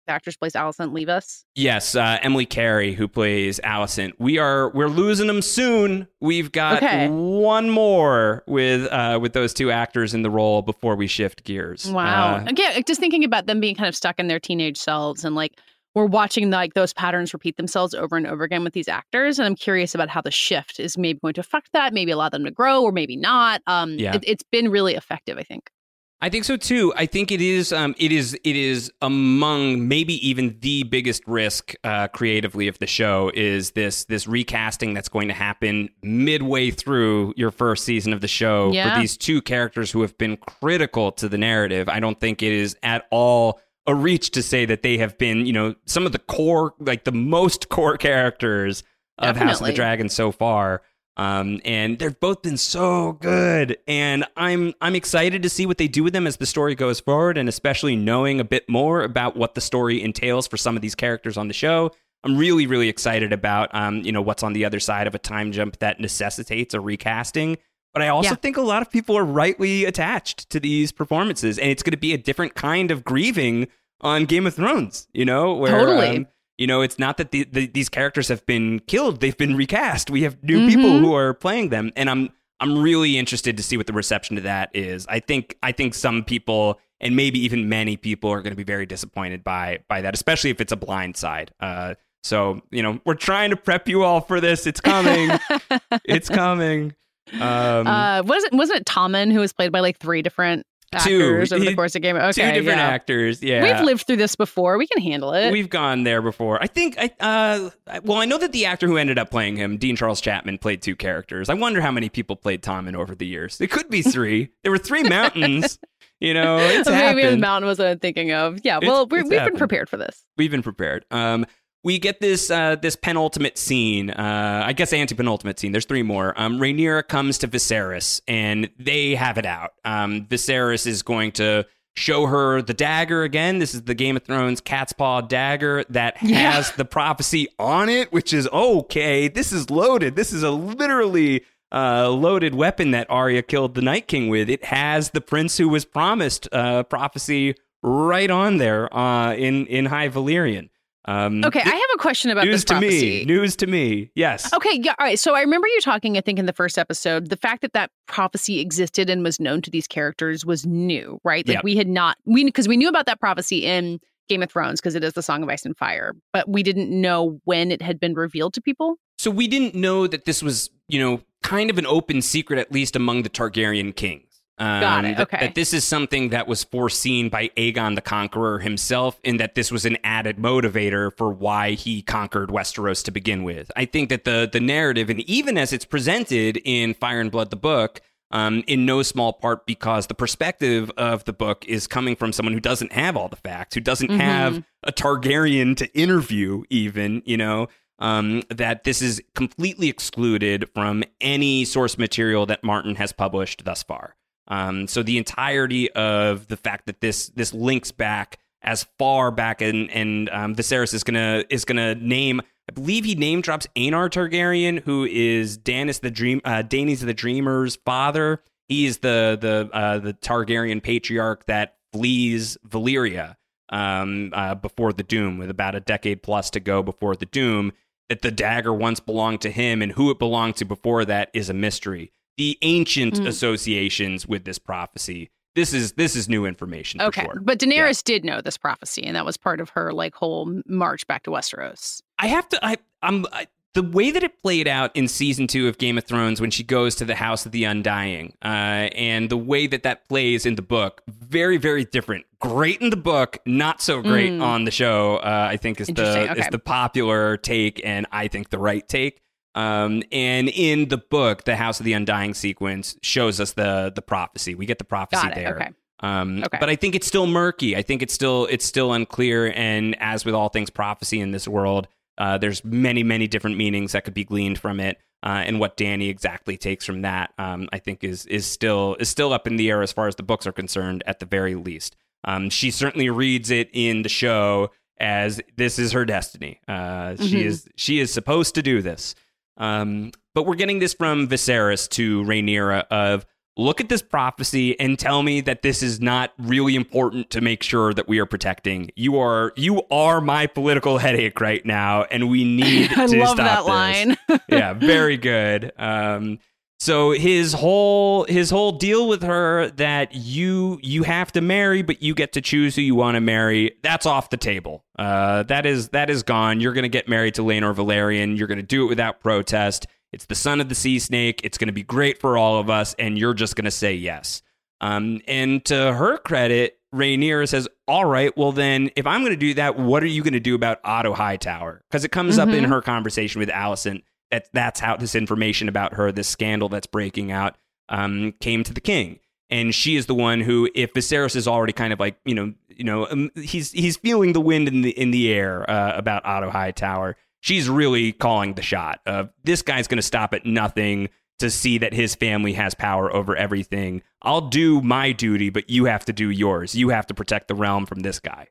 the actress plays Alicent leave us? Yes, uh, Emily Carey, who plays Alicent. We are we're losing them soon. We've got Okay. one more with uh, with those two actors in the role before we shift gears. Wow. Uh, Again, just thinking about them being kind of stuck in their teenage selves and like we're watching like those patterns repeat themselves over and over again with these actors, and I'm curious about how the shift is maybe going to affect that, maybe allow them to grow, or maybe not. Um, Yeah. it, it's been really effective, I think. I think so too. I think it is. Um, it is. It is among maybe even the biggest risk uh, creatively of the show is this this recasting that's going to happen midway through your first season of the show Yeah. for these two characters who have been critical to the narrative. I don't think it is at all a reach to say that they have been, you know, some of the core, like the most core characters of House of the Dragon so far. Um, and they've both been so good, and I'm I'm excited to see what they do with them as the story goes forward, and especially knowing a bit more about what the story entails for some of these characters on the show. I'm really really excited about um, you know what's on the other side of a time jump that necessitates a recasting. But I also Yeah. think a lot of people are rightly attached to these performances, and it's going to be a different kind of grieving on Game of Thrones. You know, where Totally. um, you know, it's not that the, the, these characters have been killed; they've been recast. We have new people Mhm. who are playing them, and I'm I'm really interested to see what the reception to that is. I think I think some people, and maybe even many people, are going to be very disappointed by by that, especially if it's a blind side. Uh, so you know, we're trying to prep you all for this. It's coming. *laughs* it's coming. Um, uh, wasn't wasn't it Tommen who was played by like three different Two. actors over the course of the game? Okay, two different yeah. actors. Yeah, We've lived through this before. We can handle it. We've gone there before. I think I uh well I know that the actor who ended up playing him, Dean Charles Chapman, played two characters. I wonder how many people played Tommen over the years. It could be three. *laughs* there were three mountains. You know, it's *laughs* Maybe the mountain was what I'm thinking of. Yeah, well, we're, it's we've been prepared for this. We've been prepared. Um, we get this uh, this penultimate scene. Uh, I guess anti penultimate scene. There's three more. Um, Rhaenyra comes to Viserys, and they have it out. Um, Viserys is going to show her the dagger again. This is the Game of Thrones cat's paw dagger that Yeah. has the prophecy on it, which is okay. This is loaded. This is a literally uh, loaded weapon that Arya killed the Night King with. It has the prince who was promised uh, prophecy right on there uh, in in High Valyrian. Um, Okay, I have a question about news to me. News to me. Yes. Okay, yeah, all right. So I remember you talking, I think, in the first episode, the fact that that prophecy existed and was known to these characters was new, right? Like Yep. we had not, we because we knew about that prophecy in Game of Thrones because it is the Song of Ice and Fire, but we didn't know when it had been revealed to people. So we didn't know that this was, you know, kind of an open secret, at least among the Targaryen kings. Um, Got it, that- okay. That this is something that was foreseen by Aegon the Conqueror himself, and that this was an added motivator for why he conquered Westeros to begin with. I think that the the narrative, and even as it's presented in Fire and Blood, the book, um, in no small part because the perspective of the book is coming from someone who doesn't have all the facts, who doesn't Mhm. have a Targaryen to interview, even, you know, um, that this is completely excluded from any source material that Martin has published thus far. Um, so the entirety of the fact that this this links back as far back and and um, Viserys is gonna is gonna name. I believe he name drops Aenar Targaryen, who is Daenys the Dream, uh, Daenys the Dreamer's father. He is the the uh, the Targaryen patriarch that flees Valyria um, uh, before the Doom, with about a decade plus to go before the Doom. That the dagger once belonged to him, and who it belonged to before that is a mystery. The ancient Mm. associations with this prophecy. This is this is new information. For Okay, sure. but Daenerys did know this prophecy, and that was part of her like whole march back to Westeros. I have to. I I'm I, the way that it played out in season two of Game of Thrones when she goes to the House of the Undying, uh, and the way that that plays in the book, very very different. Great in the book, not so great Mm. on the show. Uh, I think is the okay. is the popular take, and I think the right take. Um, and in the book, the House of the Undying sequence shows us the the prophecy. We get the prophecy there. Okay. Um, Okay. But I think it's still murky. I think it's still it's still unclear. And as with all things prophecy in this world, uh, there's many many different meanings that could be gleaned from it. Uh, and what Dany exactly takes from that, um, I think, is is still is still up in the air as far as the books are concerned, at the very least. Um, she certainly reads it in the show as this is her destiny. Uh, She Mhm. is she is supposed to do this. Um, but we're getting this from Viserys to Rhaenyra of look at this prophecy and tell me that this is not really important to make sure that we are protecting. You are you are my political headache right now, and we need *laughs* I to love stop that this. line. *laughs* yeah, very good. Um, so his whole his whole deal with her that you you have to marry, but you get to choose who you want to marry. That's off the table. Uh, that is that is gone. You're going to get married to Laenor Velaryon. You're going to do it without protest. It's the son of the sea snake. It's going to be great for all of us, and you're just going to say yes. Um, and to her credit, Rhaenyra says, "All right, well then, if I'm going to do that, what are you going to do about Otto Hightower?" Because it comes up in Mhm. her conversation with Alicent that that's how this information about her, this scandal that's breaking out, um, came to the king. And she is the one who, if Viserys is already kind of like, you know, you know, um, he's he's feeling the wind in the in the air uh, about Otto Hightower. She's really calling the shot. Of this guy's going to stop at nothing to see that his family has power over everything. I'll do my duty, but you have to do yours. You have to protect the realm from this guy.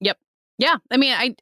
Yep. Yeah. I mean, I, I-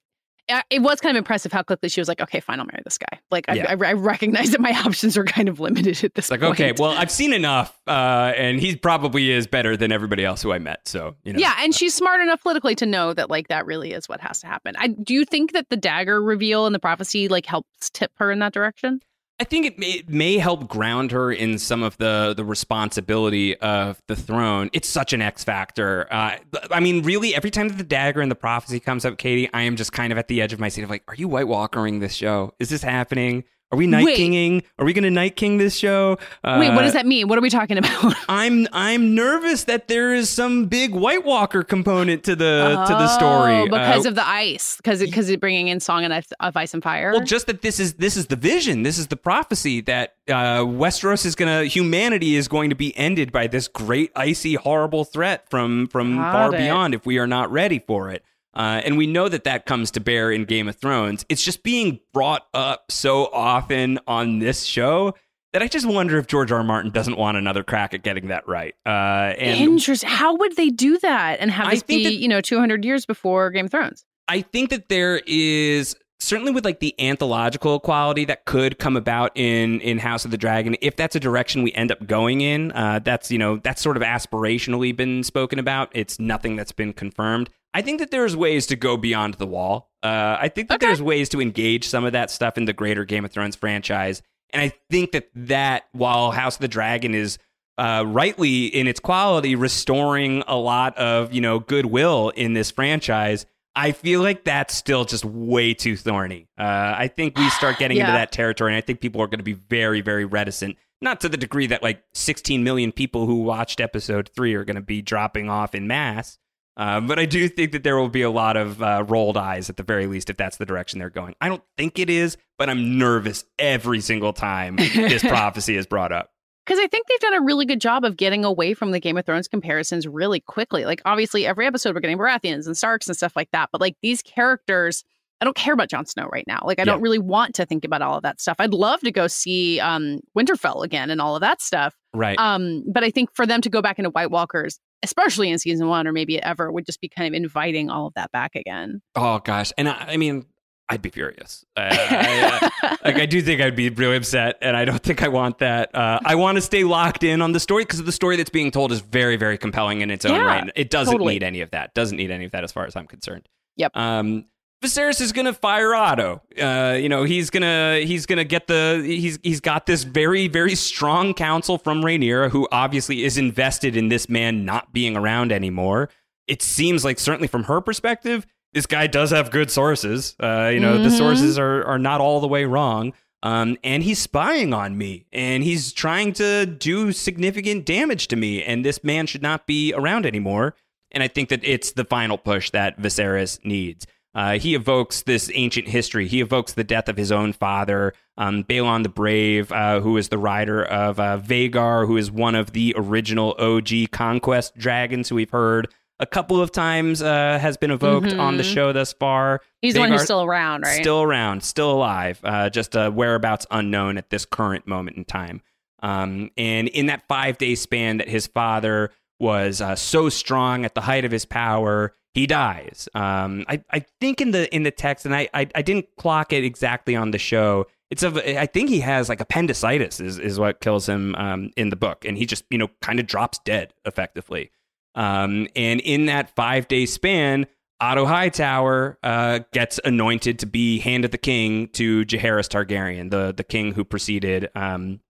it was kind of impressive how quickly she was like, okay, fine, I'll marry this guy. Like, I, Yeah. I, I recognize that my *laughs* options are kind of limited at this like, point. okay, well, I've seen enough, uh, and he probably is better than everybody else who I met. So, you know, Yeah, and she's smart enough politically to know that like that really is what has to happen. I do you think that the dagger reveal and the prophecy like helps tip her in that direction? I think it may, it may help ground her in some of the the responsibility of the throne. It's such an X factor. Uh, I mean, really, every time that the dagger and the prophecy comes up, Katey, I am just kind of at the edge of my seat of like, are you White Walkering this show? Is this happening? Are we Night Wait. Kinging? Are we going to Night King this show? Wait, what does Uh, that mean? What are we talking about? *laughs* I'm I'm nervous that there is some big White Walker component to the to the story Oh, because Uh, of the ice, because because it bringing in Song and of Ice and Fire. Well, just that this is this is the vision, this is the prophecy that uh, Westeros is gonna, humanity is going to be ended by this great icy horrible threat from from Got far it. beyond if we are not ready for it. Uh, and we know that that comes to bear in Game of Thrones. It's just being brought up so often on this show that I just wonder if George R. R. Martin doesn't want another crack at getting that right. Uh, and Interesting. How would they do that and have I this be, that- you know, 200 years before Game of Thrones? I think that there is certainly with like the anthological quality that could come about in in House of the Dragon if that's a direction we end up going in. Uh, that's you know that's sort of aspirationally been spoken about. It's nothing that's been confirmed. I think that there's ways to go beyond the wall. Uh, I think that Okay. there's ways to engage some of that stuff in the greater Game of Thrones franchise, and I think that that while House of the Dragon is uh, rightly in its quality restoring a lot of you know goodwill in this franchise i feel like that's still just way too thorny uh, i think we start getting into *sighs* that territory and i think people are going to be very very reticent not to the degree that like 16 million people who watched episode 3 are going to be dropping off in mass uh, but I do think that there will be a lot of uh, rolled eyes at the very least if that's the direction they're going. I don't think it is, but I'm nervous every single time this *laughs* prophecy is brought up. Because I think they've done a really good job of getting away from the Game of Thrones comparisons really quickly. Like, obviously, every episode we're getting Baratheons and Starks and stuff like that. But like these characters, I don't care about Jon Snow right now. Like, I don't really want to think about all of that stuff. I'd love to go see um, Winterfell again and all of that stuff. Right. Um, but I think for them to go back into White Walkers, especially in season one or maybe ever, would just be kind of inviting all of that back again. Oh gosh, and I, I mean, I'd be furious. Uh, I, I- *laughs* like I do think I'd be really upset, and I don't think I want that. Uh, I want to stay locked in on the story because the story that's being told is very, very compelling in its own Yeah, right. It doesn't totally. need any of that. Doesn't need any of that as far as I'm concerned. Yep. Um, Viserys is gonna fire Otto. Uh, you know, he's gonna he's gonna get the he's he's got this very very strong counsel from Rhaenyra, who obviously is invested in this man not being around anymore. It seems like certainly from her perspective, this guy does have good sources. Uh, you know, the Mhm. sources are are not all the way wrong. Um, and he's spying on me, and he's trying to do significant damage to me. And this man should not be around anymore. And I think that it's the final push that Viserys needs. Uh, he evokes this ancient history. He evokes the death of his own father, um, Baelon the Brave, uh, who is the rider of uh, Vhagar, who is one of the original OG conquest dragons who we've heard a couple of times uh, has been evoked on the Mhm. show thus far. He's the one who's still around, right? Still around, still alive, uh, just uh, whereabouts unknown at this current moment in time. Um, and in that five day span that his father was uh, so strong at the height of his power, he dies. Um, I, I think in the in the text, and I, I I didn't clock it exactly on the show. it's of I think he has like appendicitis is is what kills him um, in the book, and he just you know kind of drops dead effectively. Um, and in that five day span, Otto Hightower uh, gets anointed to be Hand of the King to Jaehaerys Targaryen, the the king who preceded um,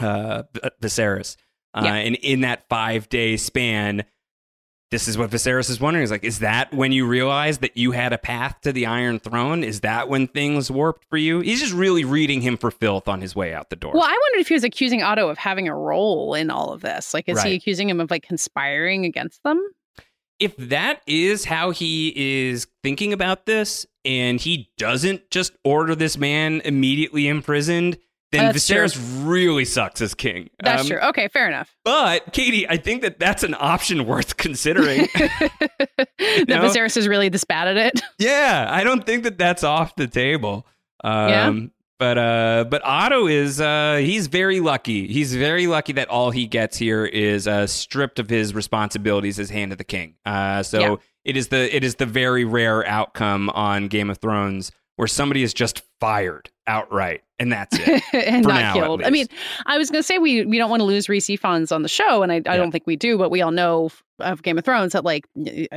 uh, Viserys. Uh, Yeah. And in that five day span, this is what Viserys is wondering: is like, is that when you realize that you had a path to the Iron Throne? Is that when things warped for you? He's just really reading him for filth on his way out the door. Well, I wondered if he was accusing Otto of having a role in all of this. Like, is he accusing him of like conspiring against them? if that is how he is thinking about this, and he doesn't just order this man immediately imprisoned, then true. Viserys really sucks as king. That's Um, true. Okay, fair enough. But Katey, I think that that's an option worth considering. *laughs* *laughs* that know? Viserys is really this bad at it. *laughs* yeah, I don't think that that's off the table. Um, Yeah? But uh, but Otto is uh, he's very lucky. He's very lucky that all he gets here is uh, stripped of his responsibilities as Hand of the King. Uh, so Yeah. it is the it is the very rare outcome on Game of Thrones where somebody is just fired outright, and that's it. *laughs* and not killed. I mean. I was going to say we we don't want to lose Rhys Ifans on the show, and I, I Yeah. don't think we do, but we all know of Game of Thrones that like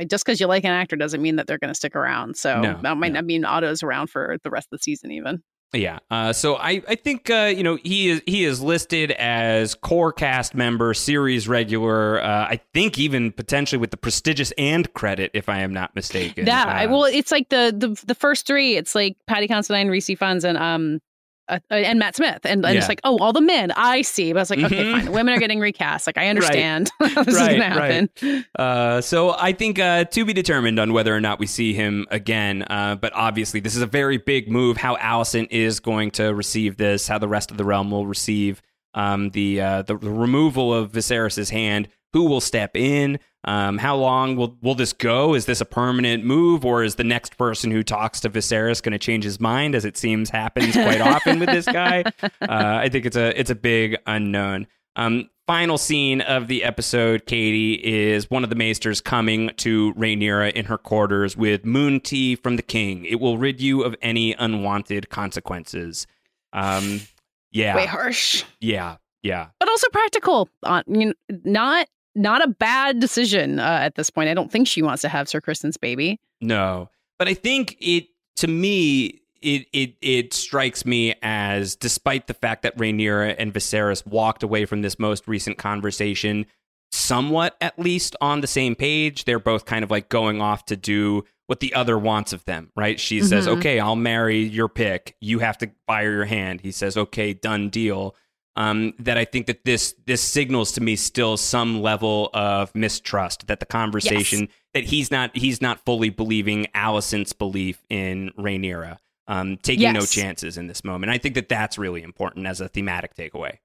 just because you like an actor doesn't mean that they're going to stick around. So No, that might no. not mean Otto's around for the rest of the season, even. Yeah. Uh, so I, I think uh, you know he is he is listed as core cast member, series regular. Uh, I think even potentially with the prestigious and credit, if I am not mistaken. Yeah. Uh, well, it's like the the the first three. It's like Paddy Considine, Rhys Ifans, and um. Uh, uh, and Matt Smith, and, and Yeah. it's like, oh, all the men. I see, but I was like, okay, Mhm. fine. The women are getting recast. Like, I understand. *laughs* this is gonna happen. Uh, so I think uh, to be determined on whether or not we see him again. Uh, but obviously, this is a very big move. How Alicent is going to receive this, how the rest of the realm will receive um, the, uh, the the removal of Viserys's hand. Who will step in? Um, how long will will this go? Is this a permanent move, or is the next person who talks to Viserys going to change his mind, as it seems happens quite *laughs* often with this guy? Uh, I think it's a it's a big unknown. Um, final scene of the episode, Katey, is one of the maesters coming to Rhaenyra in her quarters with moon tea from the king. It will rid you of any unwanted consequences. Um, yeah, Way harsh. yeah, yeah. but also practical. Uh, you know, not not a bad decision uh, at this point. I don't think she wants to have Sir Criston's baby. No, but I think it to me it it it strikes me as despite the fact that Rhaenyra and Viserys walked away from this most recent conversation somewhat at least on the same page, they're both kind of like going off to do what the other wants of them, right? She says, Mhm. "Okay, I'll marry your pick. You have to fire your hand." He says, "Okay, done deal." Um, that I think that this this signals to me still some level of mistrust that the conversation that he's not he's not fully believing Alicent's belief in Rhaenyra, um, taking no chances in this moment. I think that that's really important as a thematic takeaway.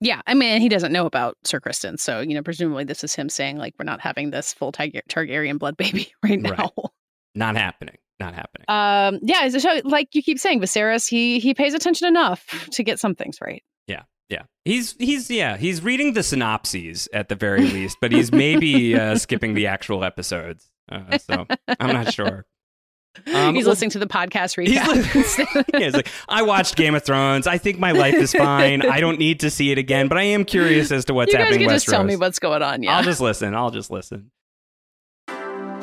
Yeah, I mean, he doesn't know about Sir Criston, so you know, presumably this is him saying like, "We're not having this full Tar- Targaryen blood baby *laughs* right now." Right. Not happening. Not happening. Um, yeah, so like you keep saying, Viserys, he he pays attention enough to get some things right. Yeah, yeah. He's he's yeah he's reading the synopses at the very least, but he's maybe uh, *laughs* skipping the actual episodes. Uh, so I'm not sure. Um, He's well, listening to the podcast He's recap. li- *laughs* *laughs* yeah, he's like, I watched Game of Thrones. I think my life is fine. I don't need to see it again, but I am curious as to what's you guys happening. can in just tell me what's going on. Yeah, I'll just listen. I'll just listen.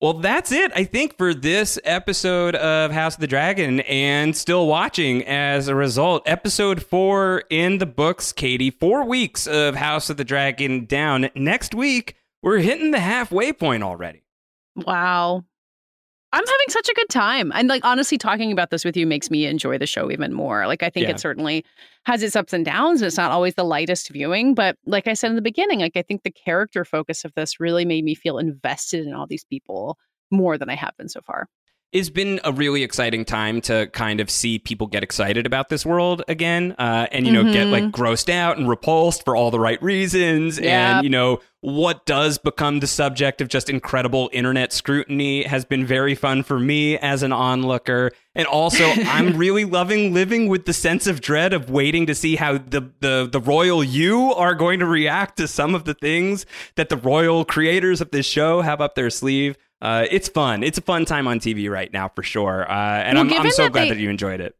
Well, that's it, I think, for this episode of House of the Dragon and still watching as a result. Episode four in the books, Katey. Four weeks of House of the Dragon down. Next week, we're hitting the halfway point already. wow. I'm having such a good time. And like honestly talking about this with you makes me enjoy the show even more. Like I think Yeah. it certainly has its ups and downs. It's not always the lightest viewing, but like I said in the beginning, like I think the character focus of this really made me feel invested in all these people more than I have been so far. It's been a really exciting time to kind of see people get excited about this world again, uh, and you know, get like Mhm. grossed out and repulsed for all the right reasons, and you know, what does become the subject of just incredible internet scrutiny has been very fun for me as an onlooker, and also *laughs* I'm really loving living with the sense of dread of waiting to see how the the the royal you are going to react to some of the things that the royal creators of this show have up their sleeve. Uh, it's fun. It's a fun time on TV right now for sure. Uh, and Well, I'm, I'm so that glad they- that you enjoyed it.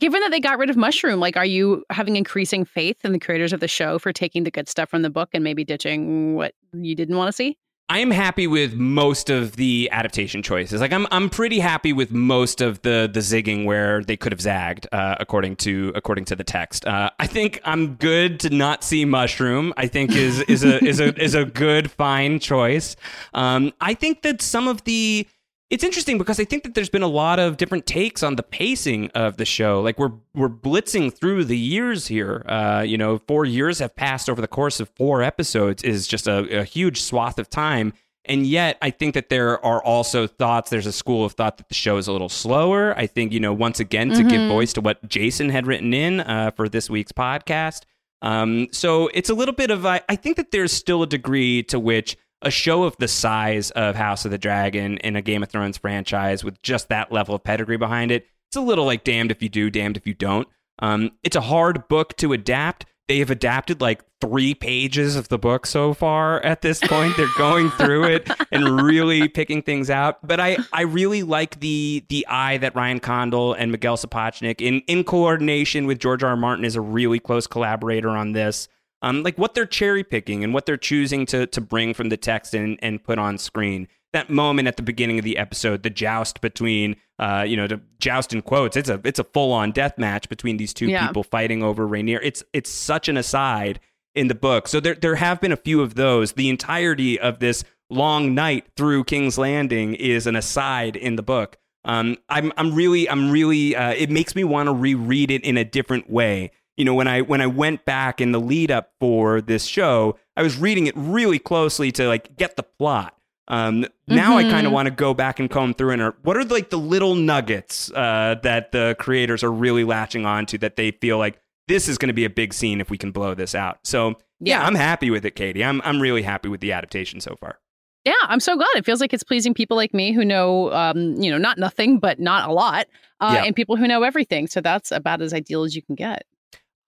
Given that they got rid of Mushroom, like are you having increasing faith in the creators of the show for taking the good stuff from the book and maybe ditching what you didn't want to see? I am happy with most of the adaptation choices. Like I'm, I'm pretty happy with most of the the zigging where they could have zagged, uh, according to according to the text. Uh, I think I'm good to not see mushroom. I think is is a is a is a good fine choice. Um, I think that some of the it's interesting because I think that there's been a lot of different takes on the pacing of the show. Like we're we're blitzing through the years here. Uh, you know, four years have passed over the course of four episodes is just a, a huge swath of time. And yet, I think that there are also thoughts. There's a school of thought that the show is a little slower. I think you know, once again, to give Mhm. voice to what Jason had written in uh, for this week's podcast. Um, so it's a little bit of I, I think that there's still a degree to which a show of the size of House of the Dragon in a Game of Thrones franchise with just that level of pedigree behind it, it's a little like damned if you do, damned if you don't. Um, it's a hard book to adapt. They have adapted like three pages of the book so far at this point. They're going through it *laughs* and really picking things out. But I, I really like the the eye that Ryan Condal and Miguel Sapochnik in in coordination with George R. R. Martin is a really close collaborator on this. Um, like what they're cherry picking and what they're choosing to to bring from the text and and put on screen. That moment at the beginning of the episode, the joust between, uh, you know, the joust in quotes. It's a it's a full on death match between these two Yeah. people fighting over Rhaenyra. It's it's such an aside in the book. So there there have been a few of those. The entirety of this long night through King's Landing is an aside in the book. Um, I'm I'm really I'm really uh, it makes me want to reread it in a different way. You know, when I when I went back in the lead up for this show, I was reading it really closely to like get the plot. Um, now I kind of want to go back and comb through and are, what are like the little nuggets uh, that the creators are really latching onto that they feel like this is going to be a big scene if we can blow this out. So yeah, Yeah. I'm happy with it, Katey. I'm I'm really happy with the adaptation so far. Yeah, I'm so glad. It feels like it's pleasing people like me who know, um, you know, not nothing, but not a lot, uh, Yeah. and people who know everything. So that's about as ideal as you can get.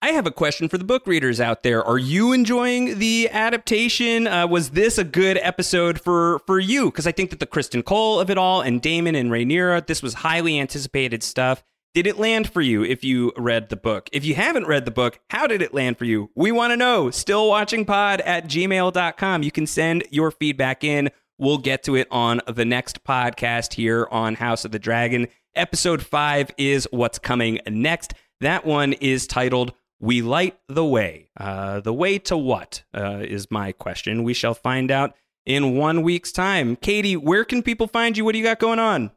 I have a question for the book readers out there. Are you enjoying the adaptation? Uh, was this a good episode for for you? Because I think that the Criston Cole of it all and Daemon and Rhaenyra, this was highly anticipated stuff. Did it land for you if you read the book? If you haven't read the book, how did it land for you? We want to know. Still Stillwatchingpod at gmail.com. You can send your feedback in. We'll get to it on the next podcast here on House of the Dragon. Episode five is what's coming next. That one is titled We Light the Way. Uh, the way to what uh, is my question. We shall find out in one week's time. Katey, where can people find you? What do you got going on?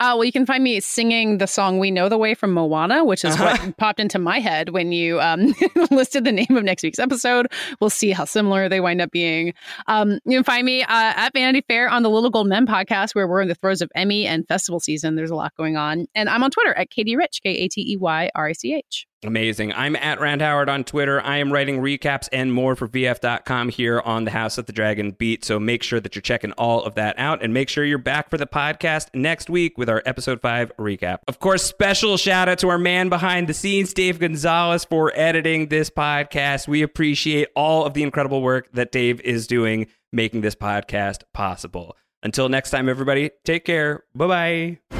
Uh, well, you can find me singing the song "We Know the Way" from Moana, which is Uh-huh. what popped into my head when you um, *laughs* listed the name of next week's episode. We'll see how similar they wind up being. Um, you can find me uh, at Vanity Fair on the Little Gold Men podcast, where we're in the throes of Emmy and festival season. There's a lot going on, and I'm on Twitter at Katey Rich, K A T E Y R I C H. Amazing. I'm at Rand Howard on Twitter. I am writing recaps and more for VF.com here on the House of the Dragon beat. So make sure that you're checking all of that out and make sure you're back for the podcast next week with our episode five recap. Of course, special shout out to our man behind the scenes, Dave Gonzalez, for editing this podcast. We appreciate all of the incredible work that Dave is doing making this podcast possible. Until next time, everybody, take care. Bye bye.